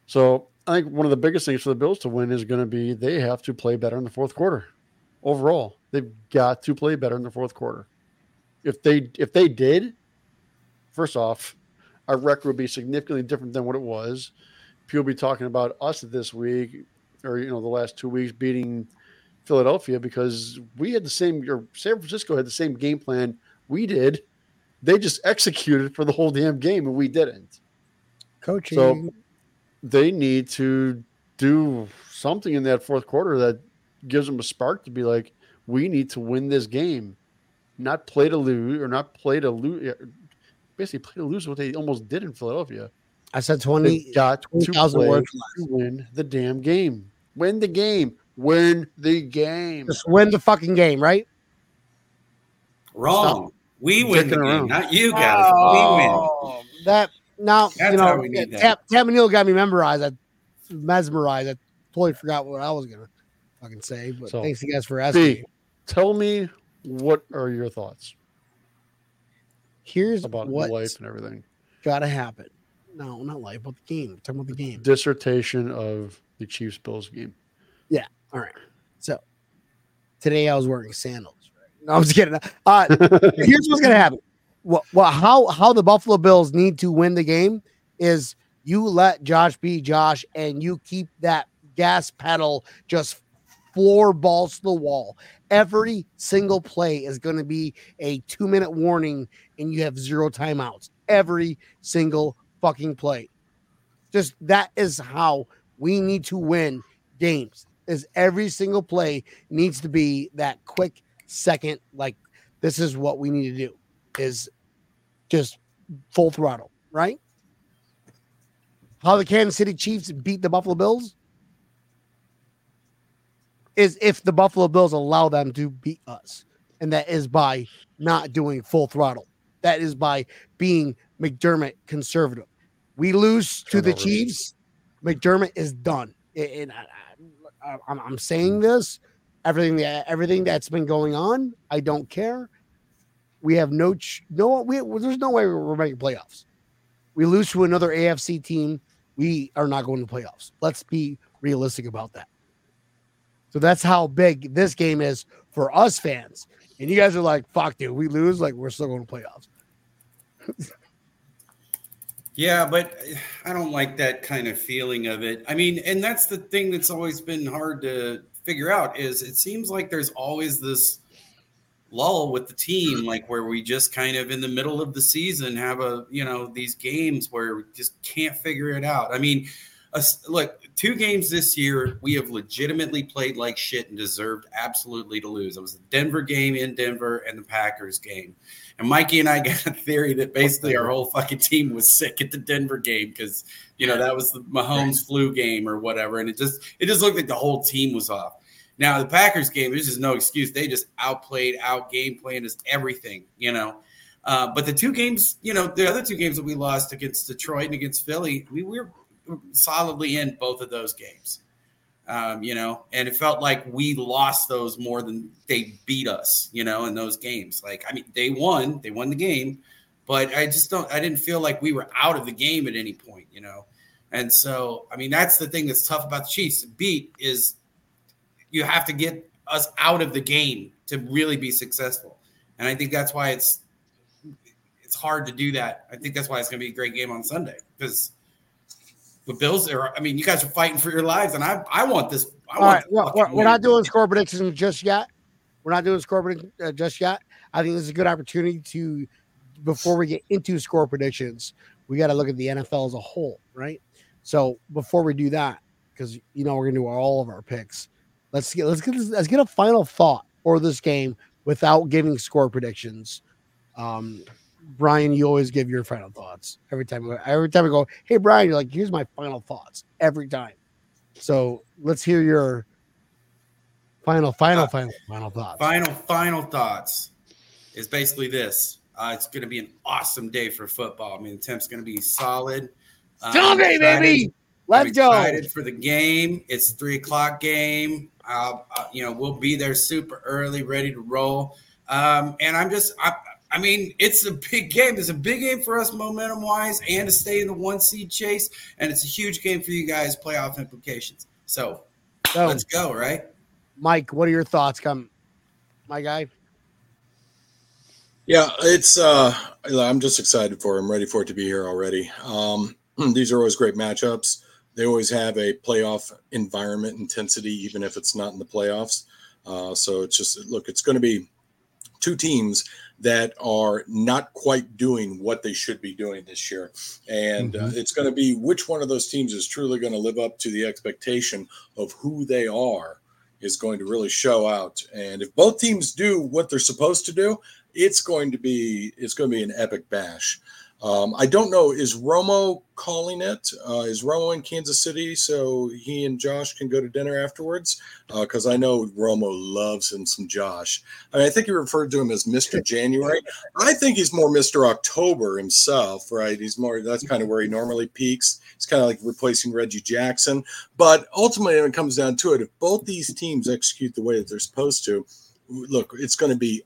So I think one of the biggest things for the Bills to win is going to be they have to play better in the fourth quarter. Overall, they've got to play better in the fourth quarter. If they if they did, first off, our record would be significantly different than what it was. People will be talking about us this week or you know the last two weeks beating Philadelphia because we had the same or San Francisco had the same game plan we did. They just executed for the whole damn game and we didn't. Coaching. So they need to do something in that fourth quarter that gives them a spark to be like, we need to win this game, not play to lose or not play to lose. Basically, play to lose what they almost did in Philadelphia. I said 20, They got to 20,000 play words to win the damn game. Win the game. Win the game. Just win the fucking game, right? Wrong. We win the game, not you guys. Oh, we win. Oh, That now That's you how know we need that. Tam, Tam Neal got me memorized. I mesmerized. I totally forgot what I was gonna fucking say. But So, thanks you guys for asking. B, me. Tell me what are your thoughts Here's about life and everything? gotta happen. No, not life, but the game. talking about the game. Dissertation of the Chiefs Bills game. Yeah. All right. So today I was wearing sandals. Right? No, I'm just kidding. Uh, here's what's gonna happen. Well, what, how, how the Buffalo Bills need to win the game is you let Josh be Josh, and you keep that gas pedal just floor balls to the wall. Every single play is going to be a two minute warning, and you have zero timeouts. Every single fucking play. Just that is how we need to win games. Is every single play needs to be that quick second, like this is what we need to do. Is just full throttle, right? How the Kansas City Chiefs beat the Buffalo Bills is if the Buffalo Bills allow them to beat us. And that is by not doing full throttle. That is by being McDermott conservative. We lose to the. Chiefs, McDermott is done. And I, I'm saying this, everything that everything that's been going on, I don't care. We have no no we there's no way we're making playoffs. We lose to another AFC team, we are not going to playoffs. Let's be realistic about that. So that's how big this game is for us fans. And you guys are like, fuck, dude, we lose, like we're still going to playoffs. Yeah, but I don't like that kind of feeling of it. I mean, and that's the thing that's always been hard to figure out is it seems like there's always this lull with the team like where we just kind of in the middle of the season have a, you know, these games where we just can't figure it out. I mean, us look, two games this year we have legitimately played like shit and deserved absolutely to lose. It was the Denver game in Denver and the Packers game. And Mikey and I got a theory that basically our whole fucking team was sick at the Denver game because you know that was the Mahomes flu game or whatever, and it just it just looked like the whole team was off. Now the Packers game, there's just no excuse. They just outplayed, out game planned us everything, you know. Uh, but the two games, you know, the other two games that we lost against Detroit and against Philly, we were solidly in both of those games. Um, you know, and it felt like we lost those more than they beat us, you know, in those games. Like, I mean, they won, they won the game, but I just don't, I didn't feel like we were out of the game at any point, you know. And so, I mean, that's the thing that's tough about the Chiefs. Beat is you have to get us out of the game to really be successful. And I think that's why it's it's hard to do that. I think that's why it's going to be a great game on Sunday because the Bills are. I mean, you guys are fighting for your lives, and I I want this. I All want right, the we're, we're, we're win. not doing score predictions just yet. We're not doing score predict- uh, just yet. I think this is a good opportunity to, before we get into score predictions, we got to look at the NFL as a whole, right? So before we do that, because you know we're gonna do all of our picks, let's get let's get let's get a final thought for this game without giving score predictions. Um, Brian, you always give your final thoughts every time. Every time I go, hey Brian, you're like, here's my final thoughts every time. So let's hear your final, final, Uh, final, final thoughts. Final, final thoughts is basically this. Uh, it's going to be an awesome day for football. I mean, the temp's going to be solid. Um, Sunday, excited- baby. Let's go. Excited for the game. It's three o'clock game. Uh, uh, you know, we'll be there super early, ready to roll. Um, and I'm just, I, I mean, it's a big game. It's a big game for us, momentum wise, and to stay in the one seed chase. And it's a huge game for you guys, playoff implications. So So, let's go, right? Mike, what are your thoughts? Come, my guy. Yeah, it's uh I'm just excited for it. I'm ready for it to be here already. Um these are always great matchups. They always have a playoff environment intensity, even if it's not in the playoffs. Uh, so it's just look, it's going to be two teams that are not quite doing what they should be doing this year, and uh, it's going to be which one of those teams is truly going to live up to the expectation of who they are is going to really show out. And if both teams do what they're supposed to do, it's going to be it's going to be an epic bash. Um, I don't know. Is Romo calling it? Uh, is Romo in Kansas City so he and Josh can go to dinner afterwards? Because I know Romo loves him some Josh. I mean, I think he referred to him as Mister January. I think he's more Mister October himself, right? He's more. That's kind of where he normally peaks. It's kind of like replacing Reggie Jackson. But ultimately, when it comes down to it, if both these teams execute the way that they're supposed to, look, it's going to be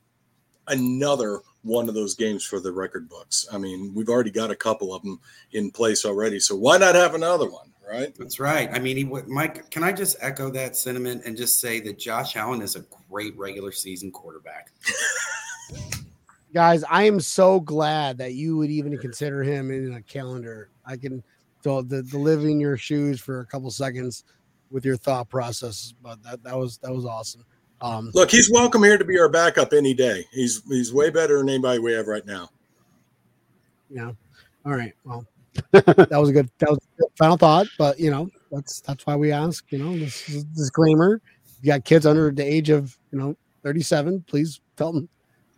another one of those games for the record books. I mean, we've already got a couple of them in place already, so why not have another one, right? That's right. I mean, he, would- Mike, can I just echo that sentiment and just say that Josh Allen is a great regular season quarterback? guys i am so glad that you would even consider him in a calendar i can so the, the live in your shoes for a couple seconds with your thought process but that, that was that was awesome um Look, he's welcome here to be our backup any day. He's he's way better than anybody we have right now. yeah. All right. Well that was a good that was a good final thought but you know that's that's why we ask you know this is a disclaimer you got kids under the age of you know 37 please tell them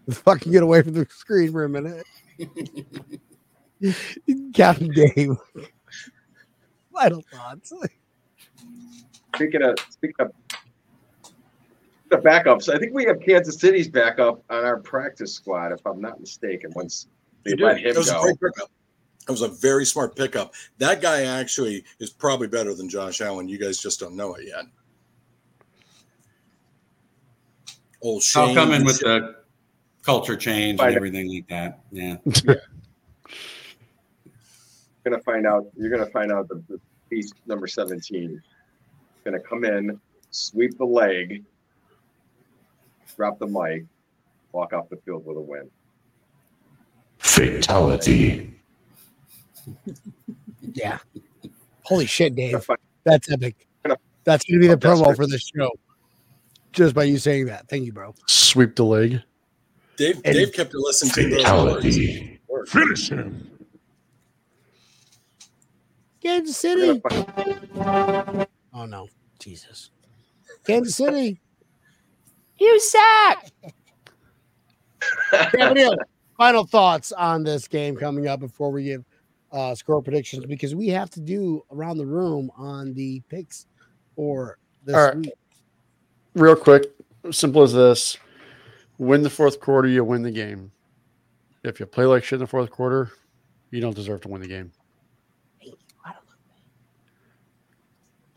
fucking get away from the screen for a minute. Captain dave. Final thoughts. Speaking of speaking of the backups, I think we have Kansas City's backup on our practice squad, if I'm not mistaken. Once they You let did. him That was a go, great pickup. That was a very smart pickup. That guy actually is probably better than Josh Allen. You guys just don't know it yet. Old Shane. I'll come in with the culture change Find and out. everything like that. Yeah. gonna find out. You're gonna find out that the piece number 17 gonna come in, sweep the leg, drop the mic, walk off the field with a win. Fatality. Yeah. Holy shit, Dave. That's epic. That's going to be the promo for this show. Just by you saying that. Thank you, bro. Sweep the leg. Dave, And- Dave kept listening to those Fatality. words. Finish him. Kansas City. Oh, no. Jesus. Kansas City. You suck. Gabriel, final thoughts on this game coming up before we give uh, score predictions because we have to do around the room on the picks for this All right. week. Real quick, simple as this: win the fourth quarter, you win the game. If you play like shit in the fourth quarter, you don't deserve to win the game.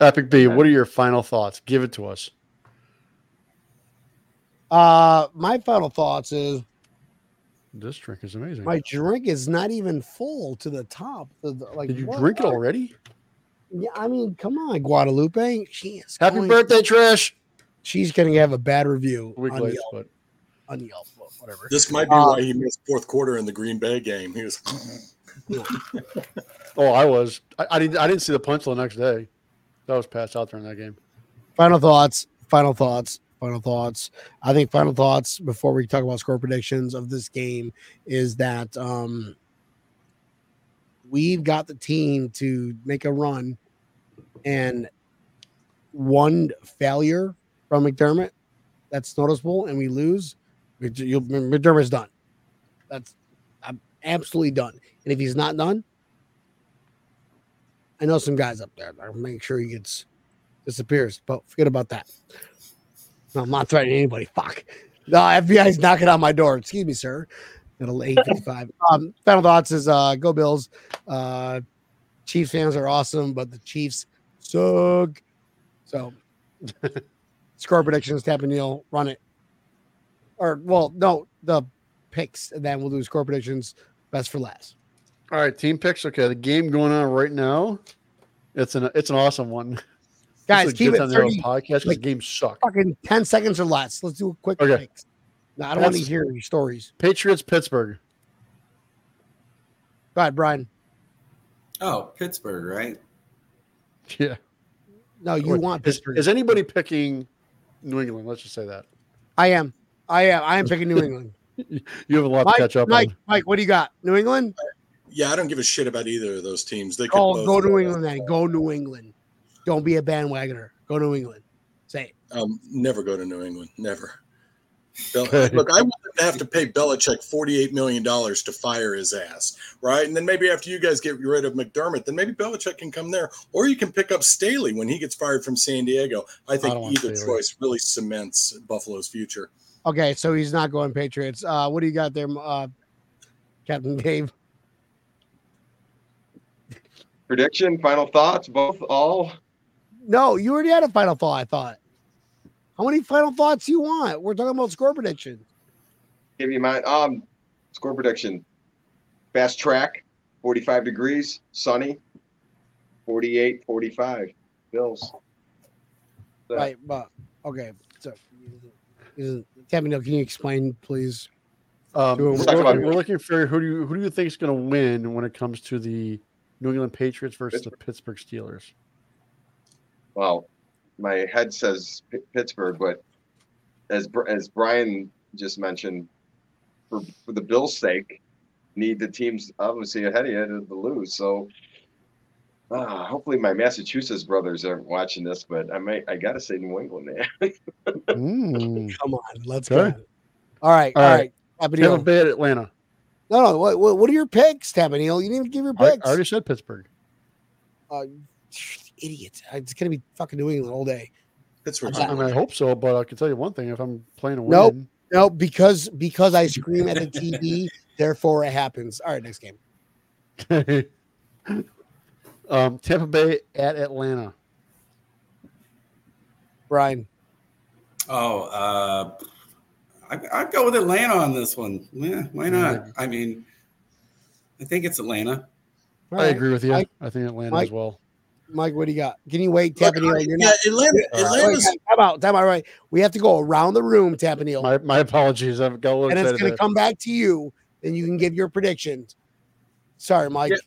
Epic B, what are your final thoughts? Give it to us. Uh, my final thoughts is This drink is amazing. my drink is not even full to the top. The- the- like, Did you what drink it already? Yeah, I mean, come on, Guadalupe. She is Happy going- birthday, Trish. She's going to have a bad review A week on late, Yelp. but On Yelp, whatever. This might be Uh, why he missed fourth quarter in the Green Bay game. He was oh, I was. I, I didn't. I didn't see the punch the next day. That was passed out during that game. Final thoughts. Final thoughts. Final thoughts. I think final thoughts before we talk about score predictions of this game is that um, we've got the team to make a run, and one failure from McDermott that's noticeable, and we lose. McDermott's done. That's I'm absolutely done. And if he's not done, I know some guys up there. I'll make sure he gets disappears. But forget about that. I'm not threatening anybody. Fuck. The FBI's knocking on my door. Excuse me, sir. At 855. Um, final thoughts is uh go Bills. Uh Chiefs fans are awesome, but the Chiefs suck. So score predictions, tap and Neil, run it. Or well, no, the picks, and then we'll do score predictions. Best for last. All right, team picks. Okay, the game going on right now. It's an it's an awesome one. Guys, This is a keep good it time to have a 30 podcast like- the games suck. fucking 10 seconds or less. Let's do a quick Okay. picks. No, I don't want to hear your stories. Patriots, Pittsburgh. Go ahead, Brian. Oh, Pittsburgh, right? Yeah. No, you Wait, want is, Pittsburgh. is anybody picking New England? Let's just say that. I am. I am. I am picking New England. You have a lot Mike, to catch up Mike, on. Mike, what do you got? New England? Yeah, I don't give a shit about either of those teams. They could Oh, both, go New uh, England then. Go New England. Don't be a bandwagoner. Go to New England. Say it. Um, never go to New England. Never. Bel- Look, I want them to have to pay Belichick forty-eight million dollars to fire his ass, right? And then maybe after you guys get rid of McDermott, then maybe Belichick can come there, or you can pick up Staley when he gets fired from San Diego. I think don't either Staley. choice really cements Buffalo's future. Okay, so he's not going Patriots. Uh, what do you got there, uh, Captain Dave? Prediction, final thoughts, both, all. No, you already had a final thought. I thought. How many final thoughts you want? We're talking about score prediction. Give you mine. Um, score prediction. Fast track, 45 degrees, sunny, 48, 45. Bills. That- Right, but okay. So, is- Captain Neil, can you explain, please? Um, we're, Talk about- looking, we're looking for who do you who do you think is going to win when it comes to the New England Patriots versus the Pittsburgh Steelers? Well, my head says P- Pittsburgh, but as as Brian just mentioned, for, for the Bills' sake, need the teams obviously ahead of you to, to lose. So, uh, hopefully, my Massachusetts brothers aren't watching this, but I might I gotta say New England. Man. Mm. Come on, let's Okay. go. All right, All all right. right. Captain Tampa Neil. Bay at Atlanta. No, no. What, what, what are your picks, Captain Neil? You didn't even give your I, I picks. already said Pittsburgh. uh, idiot. It's gonna be fucking New England all day. Pittsburgh. I, mean, I hope so, but I can tell you one thing: if I'm playing a win, Nope. No, because because I scream at the TV, therefore it happens. All right, next game. um, Tampa Bay at Atlanta. Brian. Oh, uh, I, I'd go with Atlanta on this one. Yeah, why not? I mean, I think it's Atlanta. All I agree with you. Mike- I think Atlanta Mike- as well. Mike, what do you got? Can you wait, Look, Tapanil? You're yeah, not. Atlanta. Wait, Atlanta's time out. Time out. Right. We have to go around the room, Tapanil, My, my apologies. I've got a little bit. and it's going to come back to you. Then you can give your predictions. Sorry, Mike. Yeah.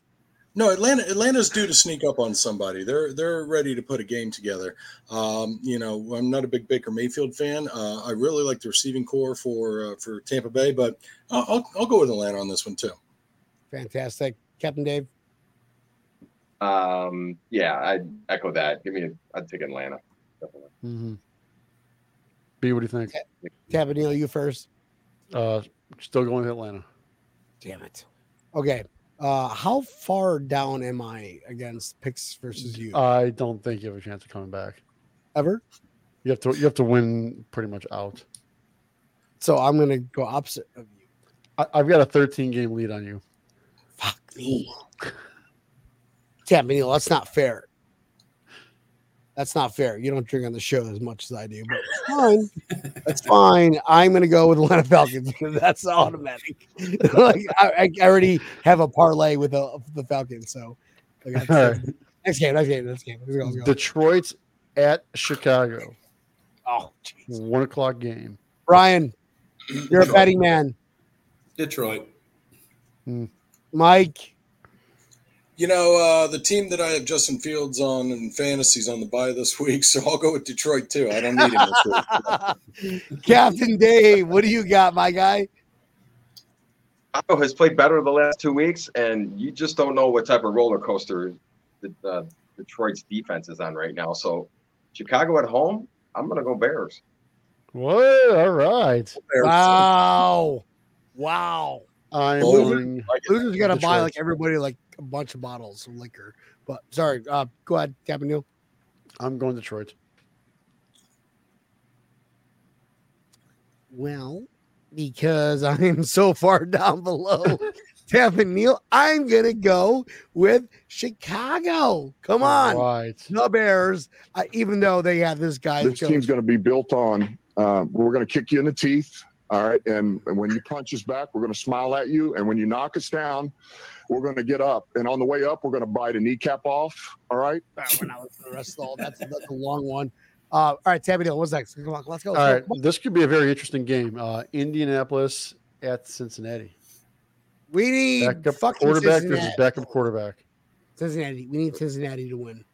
No, Atlanta. Atlanta's due to sneak up on somebody. They're they're ready to put a game together. Um, you know, I'm not a big Baker Mayfield fan. Uh, I really like the receiving corps for uh, for Tampa Bay, but I'll, I'll I'll go with Atlanta on this one too. Fantastic, Captain Dave. Um, yeah, I echo that. Give me, a, I'd take Atlanta. Definitely. Mm-hmm. B, what do you think? Tapanil, you first. Uh, still going with Atlanta. Damn it. Okay. Uh, how far down am I against picks versus you? I don't think you have a chance of coming back. Ever? You have to. You have to win pretty much out. So I'm gonna go opposite of you. I, I've got a 13 game lead on you. Fuck me. Tapanil, that's not fair. That's not fair. You don't drink on the show as much as I do, but it's fine. That's fine. I'm gonna go with the Atlanta Falcons because that's automatic. like I, I already have a parlay with uh, the, the Falcons, so I got All right. next game, next game, next game. Let's go, let's go. Detroit at Chicago. Oh, jeez. One o'clock game. Brian, you're a betting man. Detroit. Hmm. Mike, You know, uh, the team that I have Justin Fields on in fantasies on the bye this week, so I'll go with Detroit too. I don't need him this week. Captain Dave, what do you got, my guy? Chicago has played better the last two weeks, and you just don't know what type of roller coaster the, uh, Detroit's defense is on right now. So, Chicago at home, I'm gonna go Bears. What? All right. Wow. Wow. I'm Loser. going. Losers got to buy like everybody like a bunch of bottles of liquor. But sorry, uh, go ahead, Captain Neil. I'm going Detroit. Well, because I am so far down below Tevin Neal, I'm gonna go with Chicago. Come on, Right. the Bears. Uh, even though they have this guy, This team's going to be built on. Uh, we're going to kick you in the teeth. All right. And, and when you punch us back, we're going to smile at you. And when you knock us down, we're going to get up. And on the way up, we're going to bite a kneecap off. All right. All right, we're not listening to the rest of all that's that's a long one. Uh, all right, Tabby Neal, what's next? Come on, let's go. All right. This could be a very interesting game. Uh, Indianapolis at Cincinnati. We need Backup fucking quarterback Cincinnati. versus backup quarterback. Cincinnati. We need Cincinnati to win.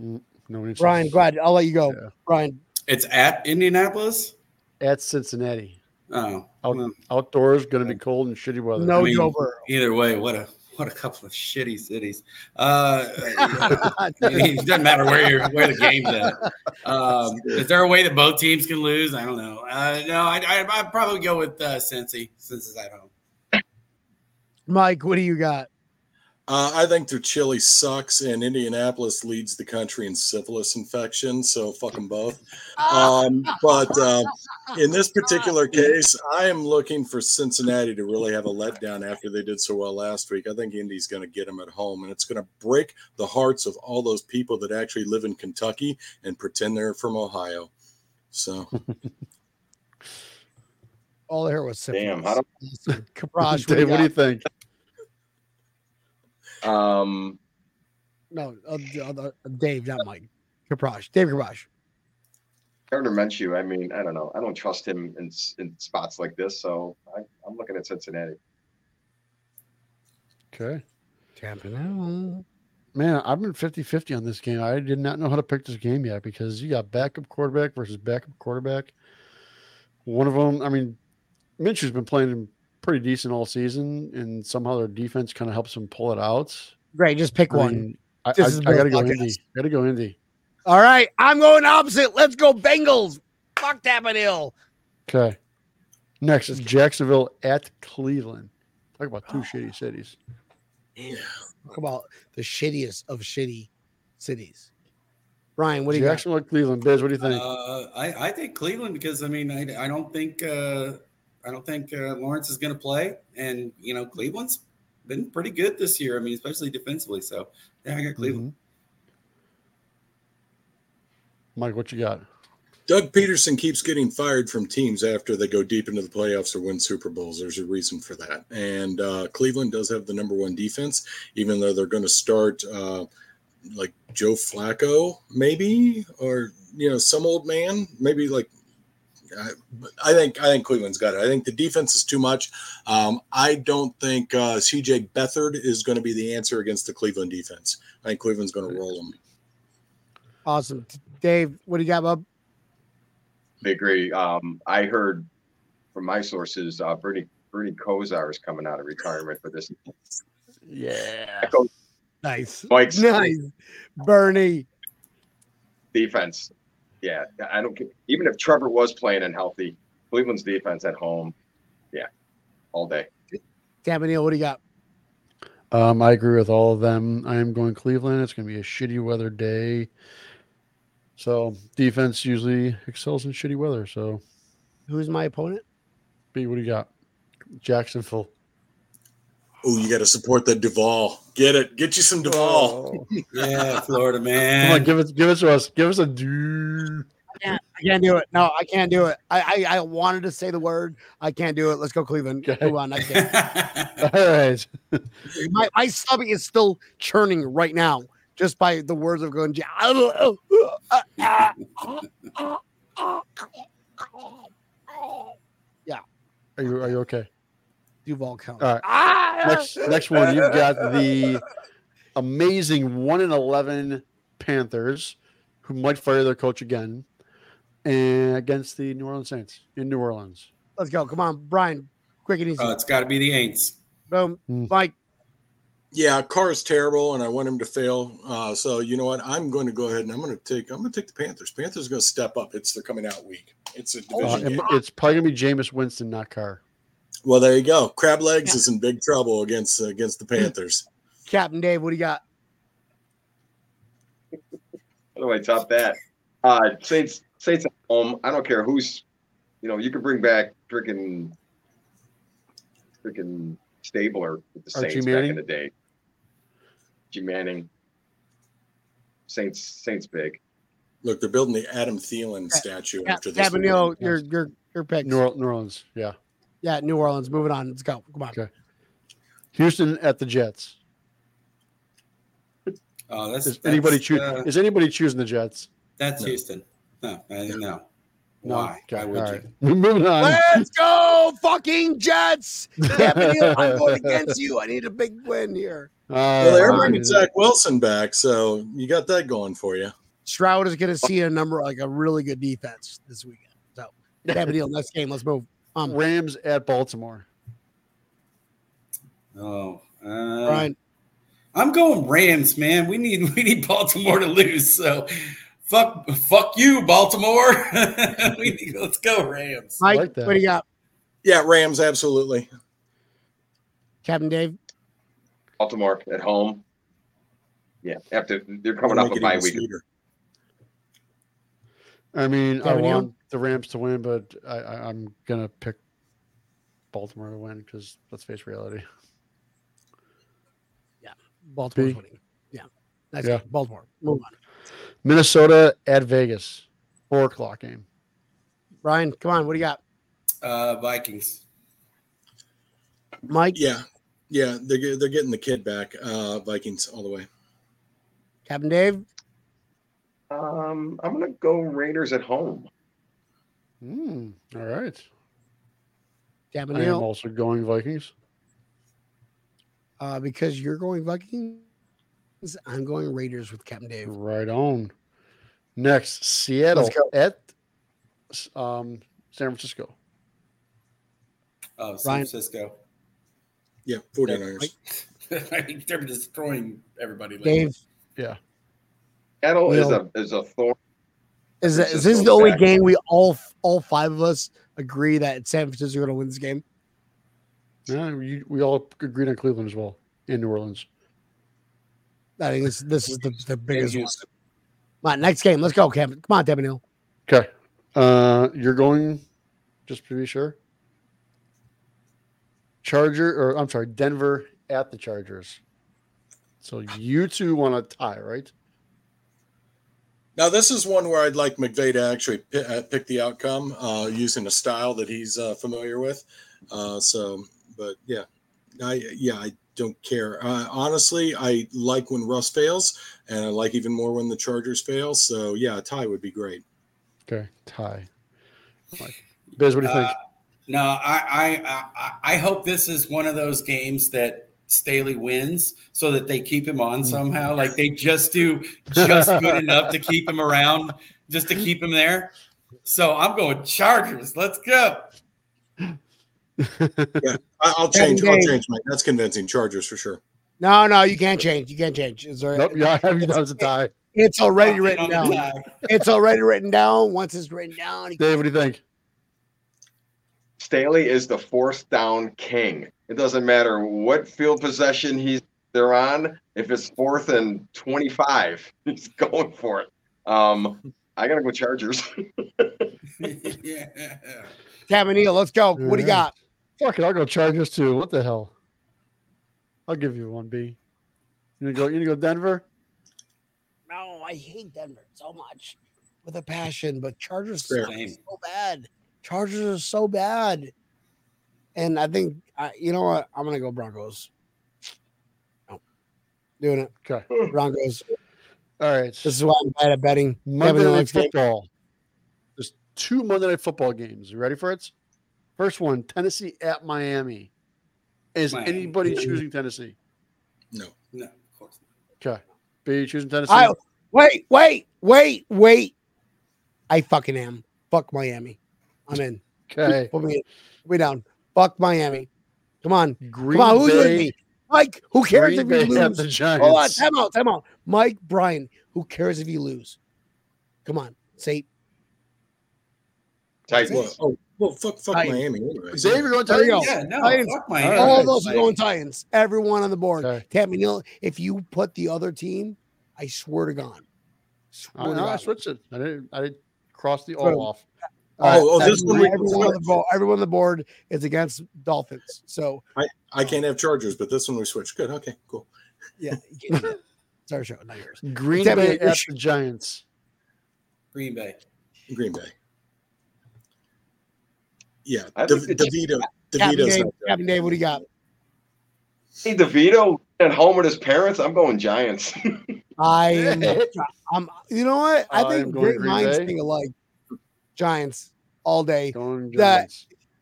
Mm, No, we need Brian, Cincinnati. go ahead. I'll let you go. Yeah. Brian, It's at Indianapolis. At Cincinnati. Oh, Out, well, outdoors, going to be cold and shitty weather. no I mean, Joe either way, what a what a couple of shitty cities. Uh, it doesn't matter where you're where the game's at. Um, is there a way that both teams can lose? I don't know. Uh, no, I, I I'd probably go with uh, Cincy since it's at home. Mike, what do you got? Uh, I think their chili sucks, and Indianapolis leads the country in syphilis infection. So fuck them both. Um, but uh, in this particular case, I am looking for Cincinnati to really have a letdown after they did so well last week. I think Indy's going to get them at home, and it's going to break the hearts of all those people that actually live in Kentucky and pretend they're from Ohio. So All there was Damn, how syphilis. Kaprosh, Dave, what do you think? Um, No, uh, uh, uh, Dave, not Mike. Kaprosh. Dave Kaprosh. Gardner Minshew. I mean, I don't know. I don't trust him in in spots like this. So I, I'm looking at Cincinnati. Okay. Tampa now. Man, I've been 50 50 on this game. I did not know how to pick this game yet because you got backup quarterback versus backup quarterback. One of them, I mean, Minshew's been playing pretty decent all season, and somehow their defense kind of helps them pull it out. Great, just pick I one. mean, I, I, I got to go. Indy. Got to go Indy. All right, I'm going opposite. Let's go Bengals. Fuck Tampa Hill. Okay. Next is Jacksonville at Cleveland. Talk about two shitty cities. Talk about the shittiest of shitty cities. Brian, what do you got? Jacksonville at Cleveland. Biz, what do you think? Uh, I, I think Cleveland because I mean I, I don't think uh, I don't think uh, Lawrence is going to play, and you know Cleveland's been pretty good this year. I mean, especially defensively. So yeah, I got Cleveland. Mike, what you got? Doug Pederson keeps getting fired from teams after they go deep into the playoffs or win Super Bowls. There's a reason for that. And uh, Cleveland does have the number one defense, even though they're going to start uh, like Joe Flacco, maybe, or you know, some old man, maybe like. I, I think I think Cleveland's got it. I think the defense is too much. Um, I don't think uh, CJ Beathard is going to be the answer against the Cleveland defense. I think Cleveland's going to roll them. Awesome. Dave, what do you got, Bob? I agree. Um, I heard from my sources, uh, Bernie Bernie Kosar is coming out of retirement for this. Yeah. Nice. Mike's Nice. Bernie. defense. Yeah, I don't. care. Even if Trevor was playing and healthy, Cleveland's defense at home. Yeah, all day. Tampa what do you got? Um, I agree with all of them. I am going Cleveland. It's going to be a shitty weather day. So defense usually excels in shitty weather. So Who's my opponent? B, what do you got? Jacksonville. Oh, you got to support the Duval. Get it. Get you some Duval. Oh. Yeah, Florida man. Come man. on, give it, give it to us. Give us a do. I can't do it. No, I can't do it. I, I I wanted to say the word. I can't do it. Let's go Cleveland. Okay. Move on. I can't. All right. my, my stomach is still churning right now just by the words of going. Yeah. Are you are you okay? Duval count. All right. Ah! Next next one, you've got the amazing one and eleven Panthers, who might fire their coach again, and against the New Orleans Saints in New Orleans. Let's go. Come on, Brian. Quick and easy. Uh, it's got to be the Aints. Boom. Hmm. Mike. Yeah, Carr is terrible, and I want him to fail. Uh, so you know what? I'm going to go ahead and I'm going to take. I'm going to take the Panthers. Panthers are going to step up. It's their coming out week. It's a Uh, division. it- game. it's probably gonna be Jameis Winston, not Carr. Well, there you go. Crab legs is in big trouble against uh, against the Panthers. Captain Dave, what do you got? How do I top that? Uh, Saints, Saints at home. I don't care who's, you know, you could bring back freaking, freaking Stabler with the Saints back in the day. G Manning. Saints, Saints big. Look, they're building the Adam Thielen statue Yeah, after this. Cabanillo, one. your your your pick. New, Or- New Orleans. Yeah. Yeah, New Orleans. Moving on. Let's go. Come on. Okay. Houston at the Jets. Oh, that's Is anybody that's, choose? uh, is anybody choosing the Jets? that's No. Houston. No, I, no. No. Why? Okay. Why All would right. you? Moving on. Let's go, fucking Jets. Cabanillo, I'm going against you. I need a big win here. Well, they're Uh, bringing Zach Wilson back, so you got that going for you. Stroud is going to see a number like a really good defense this weekend. So, Cabanillo, next game. Let's move. Um, Rams at Baltimore. Oh, uh, Brian, I'm going Rams, man. We need we need Baltimore to lose. So, fuck fuck you, Baltimore. we need, let's go Rams. Mike, like that. what do you got? Yeah, Rams, absolutely. Captain Dave. Baltimore at home. Yeah, after they're coming Make off a it bye even week. sweeter. I mean, I Kevin, you? want the Rams to win, but I, I, I'm gonna pick Baltimore to win because let's face reality. Baltimore's B. winning. Yeah. Next Yeah. game. Baltimore. Move on. Minnesota at Vegas, four o'clock game. Ryan, come on. What do you got? Uh, Vikings. Mike, Yeah, yeah, they're they're getting the kid back. Uh, Vikings all the way. Captain Dave. Um, I'm gonna go Raiders at home. Hmm. all right. I am also going Vikings. Uh, because you're going Vikings, I'm going Raiders with Captain Dave. Right on. Next, Seattle Let's go. at um, San Francisco. Oh, San Ryan. Francisco. Yeah, 49ers. I think they're destroying everybody. lately. Dave, Yeah. Seattle is a is a thorn. Is, that, is Francisco this the only back. game we all all five of us agree that San Francisco are going to win this game? Yeah, we, we all agreed on Cleveland as well in New Orleans. I think this this is the, the biggest one. Houston. Come on, next game. Let's go, Cam. Come on, Devin Hill. Okay. Uh, you're going, just to be sure. Charger, or I'm sorry, Denver at the Chargers. So you two want to tie, right? Now, this is one where I'd like McVay to actually pick, uh, pick the outcome uh, using a style that he's uh, familiar with. Uh, so, but yeah, I yeah I don't care. Uh, honestly, I like when Russ fails, and I like even more when the Chargers fail. So yeah, a tie would be great. Okay, tie. Mike. Biz, what do you think? Uh, no, I, I I I hope this is one of those games that Staley wins so that they keep him on mm. somehow. Like they just do just good enough to keep him around, just to keep him there. So I'm going Chargers. Let's go. I, I'll change. I'll change mine. That's convincing. Chargers for sure. No, no, you can't change. You can't change. It's already, nope, yeah, I have you down as a tie. it's already written down. It's already written down. Once it's written down, you- Dave, what do you think? Staley is the fourth down king. It doesn't matter what field possession he's they're on. If it's fourth and twenty-five, he's going for it. Um, I gotta go Chargers. yeah. Cabanillo, let's go. What do you got? Fuck it, I'll go Chargers too. What the hell? I'll give you one B. You gonna go? You gonna go Denver? No, I hate Denver so much with a passion, but Chargers Fair. suck Same. so bad. Chargers are so bad, and I think I, you know what? I'm gonna go Broncos. No, doing it. Okay. Hmm. Broncos. All right. This is why I'm bad at betting. Monday Night next game. Football. There's two Monday Night Football games. You ready for it? First one, Tennessee at Miami. Is Miami. anybody choosing Tennessee? No. No, of course Okay. B, you choosing Tennessee? I wait, wait, wait, wait. I fucking am. Fuck Miami. I'm in. okay. Put me in. Put me down. Fuck Miami. Come on. Green Come on. Who's with Bay, me? Mike, who cares Green if Bay you at lose? the Giants. Hold on. Time out. Time out. Mike, Brian, who cares if you lose? Come on. Say Titans. Well, oh, well, fuck, fuck Titans. Miami. Anyway. Dave, you're going There you go. Titans? Yeah, no, Titans. fuck my All right. all of those are Like, going Titans. Everyone on the board. Okay. Tammy Neal, if you put the other team, I swear to God. I, Swear to no, I switched it. I didn't. I didn't cross the So- O off. Oh, oh, this one we- everyone on the board, everyone on the board is against Dolphins. So I I can't have Chargers, but this one we switched. Good. Okay. Cool. yeah, you can't do that. it's our show, not yours. Green Tell Bay at the Giants. Green Bay. Green Bay. Yeah. I De- DeVito. Captain DeVito's Dave. Captain Dave, what do you got? Hey, DeVito at home with his parents. I'm going Giants. I am. I'm. You know what? I I think great Green minds Bay. think alike. Giants all day. Going That-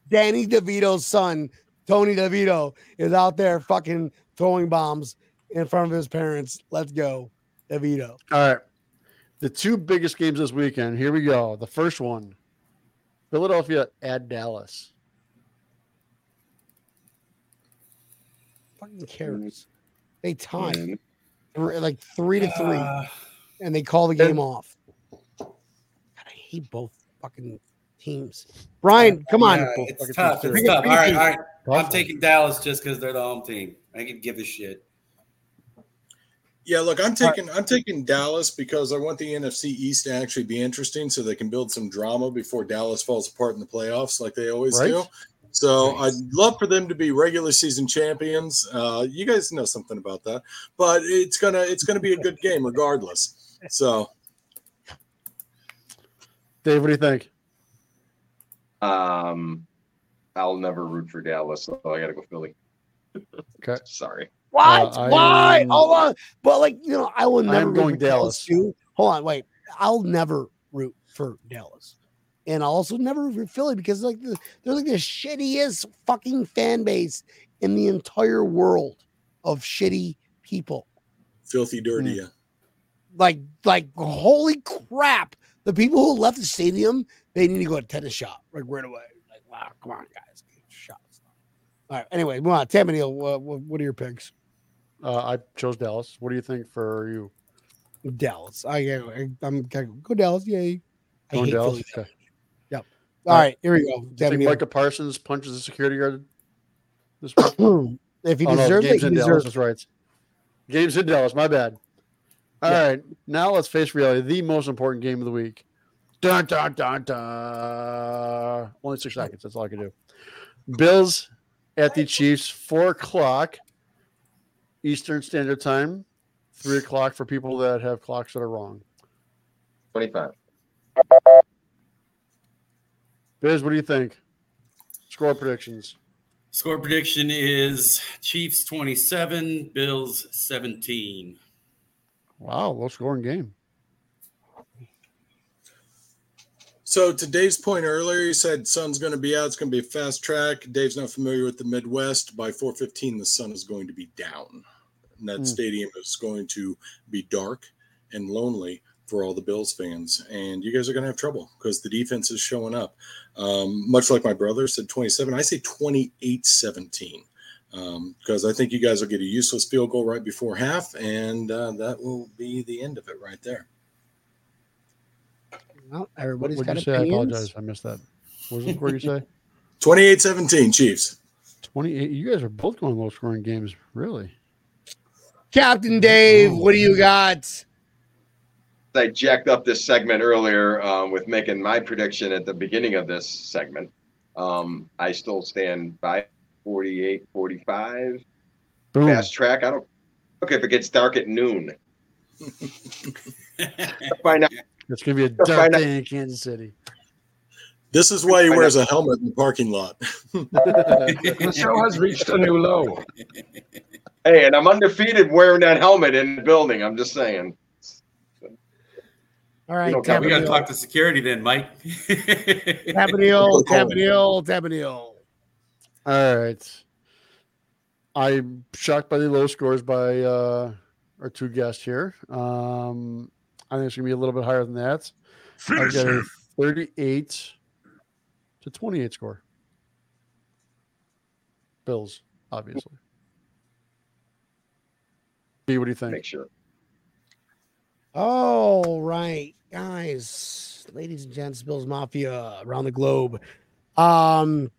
Danny DeVito's son, Tony DeVito, is out there fucking throwing bombs in front of his parents. Let's go, DeVito. All right. The two biggest games this weekend. Here we go. The first one Philadelphia at Dallas. Fucking cares. They tied Mm. like three to three, Uh, and they call the game off. God, I hate both fucking teams. Brian, come on. yeah, it's tough. It's tough. All right, all right. I'm taking Dallas just because they're the home team. I can give a shit. Yeah, look, I'm taking I'm taking Dallas because I want the NFC East to actually be interesting, so they can build some drama before Dallas falls apart in the playoffs, like they always Right. do. So I'd love for them to be regular season champions. Uh, you guys know something about that, but it's gonna it's gonna be a good game regardless. So Dave, what do you think? Um, I'll never root for Dallas, so I got to go Philly. Okay. Sorry. What? Uh, I Why? am- Hold on. But like you know, I will I never. am root going for Dallas. Dallas. Too. Hold on, wait. I'll never root for Dallas, and I'll also never root for Philly because like the, they're like the shittiest fucking fan base in the entire world of shitty people. filthy dirty. Yeah. Like, like holy crap! The people who left the stadium, they need to go to tennis shop like right away. Like, wow, come on, guys, shots. All right. Anyway, move on. Tammany, what, what, what are your picks? Uh, I chose Dallas. What do you think for you? Dallas. I, I I'm gotta go, Dallas. Yay. I Going Dallas? Okay. All All right, here we go. Do you Think Micah Parsons punches the security guard this week? if he Oh, no, deserves it, game's he deserves it. That's right. Games in Dallas. My bad. All Yeah. right, now let's face reality. The most important game of the week. Dun dun dun dun. Only six seconds. That's all I can do. Bills at the Chiefs. Four o'clock Eastern Standard Time. Three o'clock for people that have clocks that are wrong. 25. Biz, what do you think? Score predictions. Score prediction is Chiefs 27, Bills 17. Wow, low scoring game. So to Dave's point earlier, he said sun's going to be out. It's going to be a fast track. Dave's not familiar with the Midwest. By 4:15, the sun is going to be down. And that Hmm. stadium is going to be dark and lonely for all the Bills fans. And you guys are going to have trouble because the defense is showing up. Um, much like my brother said 27, I say 28 17. Because I think you guys will get a useless field goal right before half, and uh, that will be the end of it right there. Well, What everybody's would got you say? I apologize. I missed that. What was the score you say? 28 17, Chiefs. 28. You guys are both going low scoring games. Really? Captain Dave, what do you got? I jacked up this segment earlier um, with making my prediction at the beginning of this segment. Um, I still stand by 48, 45. Boom. Fast track. I don't. Okay, if it gets dark at noon. Find out. It's going to be a dark find out- day in Kansas City. This is why he wears a helmet in the parking lot. The show has reached a new low. Hey, and I'm undefeated wearing that helmet in the building. I'm just saying. All right, don't we got to talk to security then, Mike. Tabanil, Tabanil, Tabanil. All right. I'm shocked by the low scores by uh, our two guests here. Um, I think it's going to be a little bit higher than that. I've got a 38 to 28 score. Bills, obviously. B, what do you think? Make sure. All right, guys, ladies and gents, Bills Mafia around the globe. Um,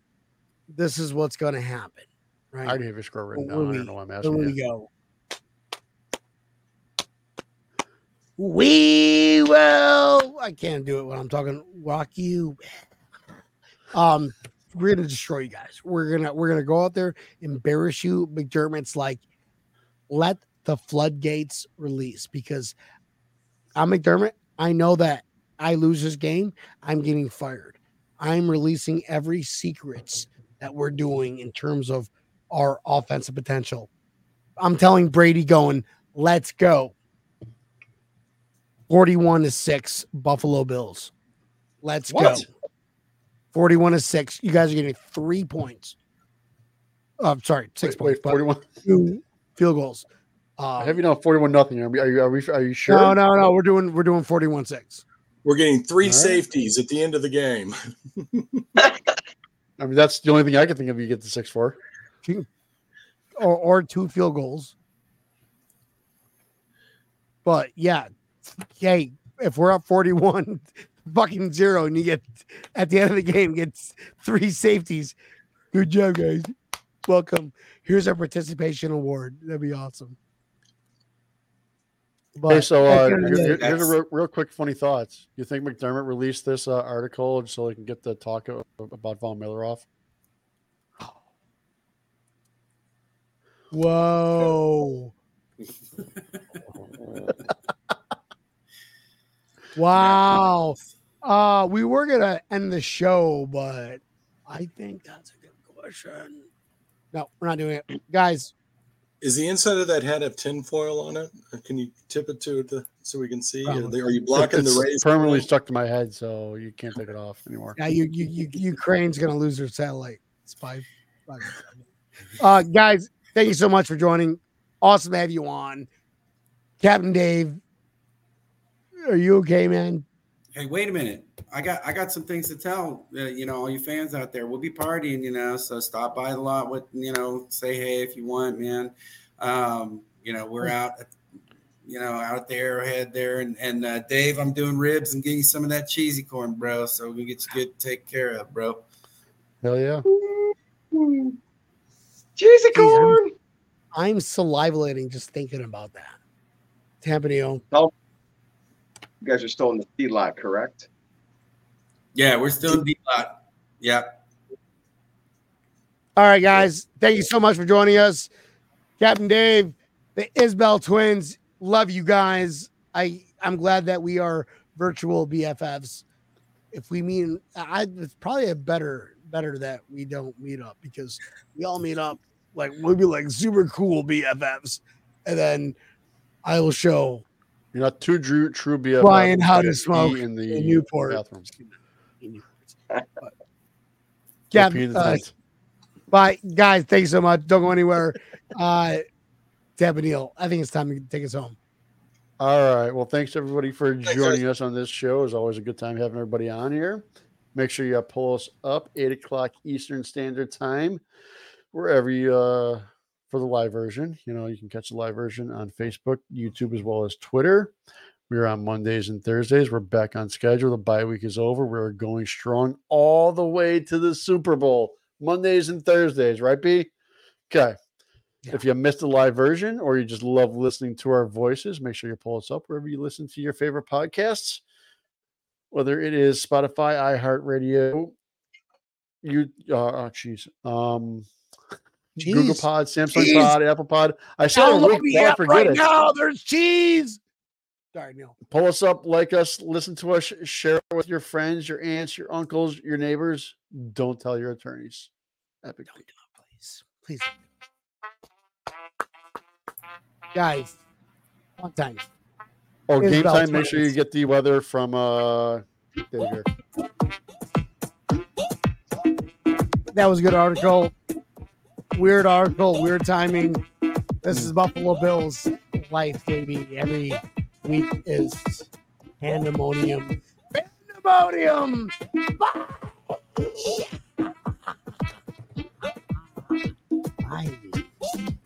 this is what's going to happen, Right. I already have your score written Where down. I don't know why I'm Here asking we you. go. We well. I can't do it when I'm talking rock you. Um, we're gonna destroy you guys. We're gonna we're gonna go out there, embarrass you. McDermott's like, let the floodgates release because I'm McDermott. I know that I lose this game, I'm getting fired. I'm releasing every secrets that we're doing in terms of our offensive potential. I'm telling Brady going, let's go. 41 to 6 Buffalo Bills. Let's What? go. 41 to 6. You guys are getting 3 points. Oh, sorry, 6 Wait, points. wait, 41. two field goals. I Um, have you know 41 nothing. Are we, are you, are, we, are you sure? No, no, no. We're doing we're doing 41 6. We're getting three All right. safeties at the end of the game. I mean, that's the only thing I can think of you get the 6 4. or or two field goals. But yeah, hey, if we're up 41 fucking zero and you get at the end of the game gets three safeties, good job, guys. Welcome. Here's our participation award. That'd be awesome. But Okay, so uh, the end of the here- here's a real, real quick funny thoughts. You think McDermott released this uh, article so they can get the talk about Von Miller off? Whoa. wow. Uh we were gonna end the show, but I think that's a good question. No, we're not doing it. Guys, Is the inside of that hat have tinfoil on it? Or Can you tip it to the so we can see? Are, they, are you blocking it's the rays? permanently stuck to my head, so you can't take it off anymore. yeah, you, you, you Ukraine's gonna lose their satellite. It's five. five uh guys, thank you so much for joining. Awesome to have you on. Captain Dave. Are you okay, man? Hey, wait a minute. I got I got some things to tell uh, you know all you fans out there. We'll be partying, you know, so stop by the lot with you know, say hey if you want, man. Um, you know, we're out at, you know, out there ahead there and and uh, Dave, I'm doing ribs and getting you some of that cheesy corn, bro. So we get you good take care of, bro. Hell yeah. Cheesy Jeez, I'm- corn. I'm salivating just thinking about that. Tampanio. You guys are still in the feed lot, correct? Yeah, we're still in the B lot. Yeah. All right, guys. Thank you so much for joining us. Captain Dave, the Isbell twins. Love you guys. I I'm glad that we are virtual BFFs. If we mean I it's probably a better better that we don't meet up because we all meet up like we'll be like super cool BFFs. And then I will show You're not too true, true BFF. Brian how to smoke in the in Newport. bathroom. But- Don't Cap- pee in the uh. Bye, guys. Thanks so much. Don't go anywhere. Uh, Tampa Neal, I think it's time to take us home. All right. Well, thanks everybody for joining us on this show. It's always a good time having everybody on here. Make sure you pull us up eight o'clock Eastern Standard Time, wherever you uh for the live version. You know, you can catch the live version on Facebook, YouTube, as well as Twitter. We're on Mondays and Thursdays. We're back on schedule. The bye week is over. We're going strong all the way to the Super Bowl. Mondays and Thursdays, right, B? Okay. Yeah. If you missed the live version or you just love listening to our voices, make sure you pull us up wherever you listen to your favorite podcasts, whether it is Spotify, iHeartRadio, you, uh, oh, jeez, um, Google Pod, Samsung Jeez. Pod, Apple Pod. I it a the I forget right it. now. There's cheese. Sorry, Neil. Pull us up, like us, listen to us, share it with your friends, your aunts, your uncles, your neighbors. Don't tell your attorneys. Epic. Please, please, guys. One time. Oh, game time. Make sure you get the weather from uh. That was a good article. Weird article. Weird timing. This is Buffalo Bills life, baby. Every week is pandemonium. Pandemonium. Bye. Bye.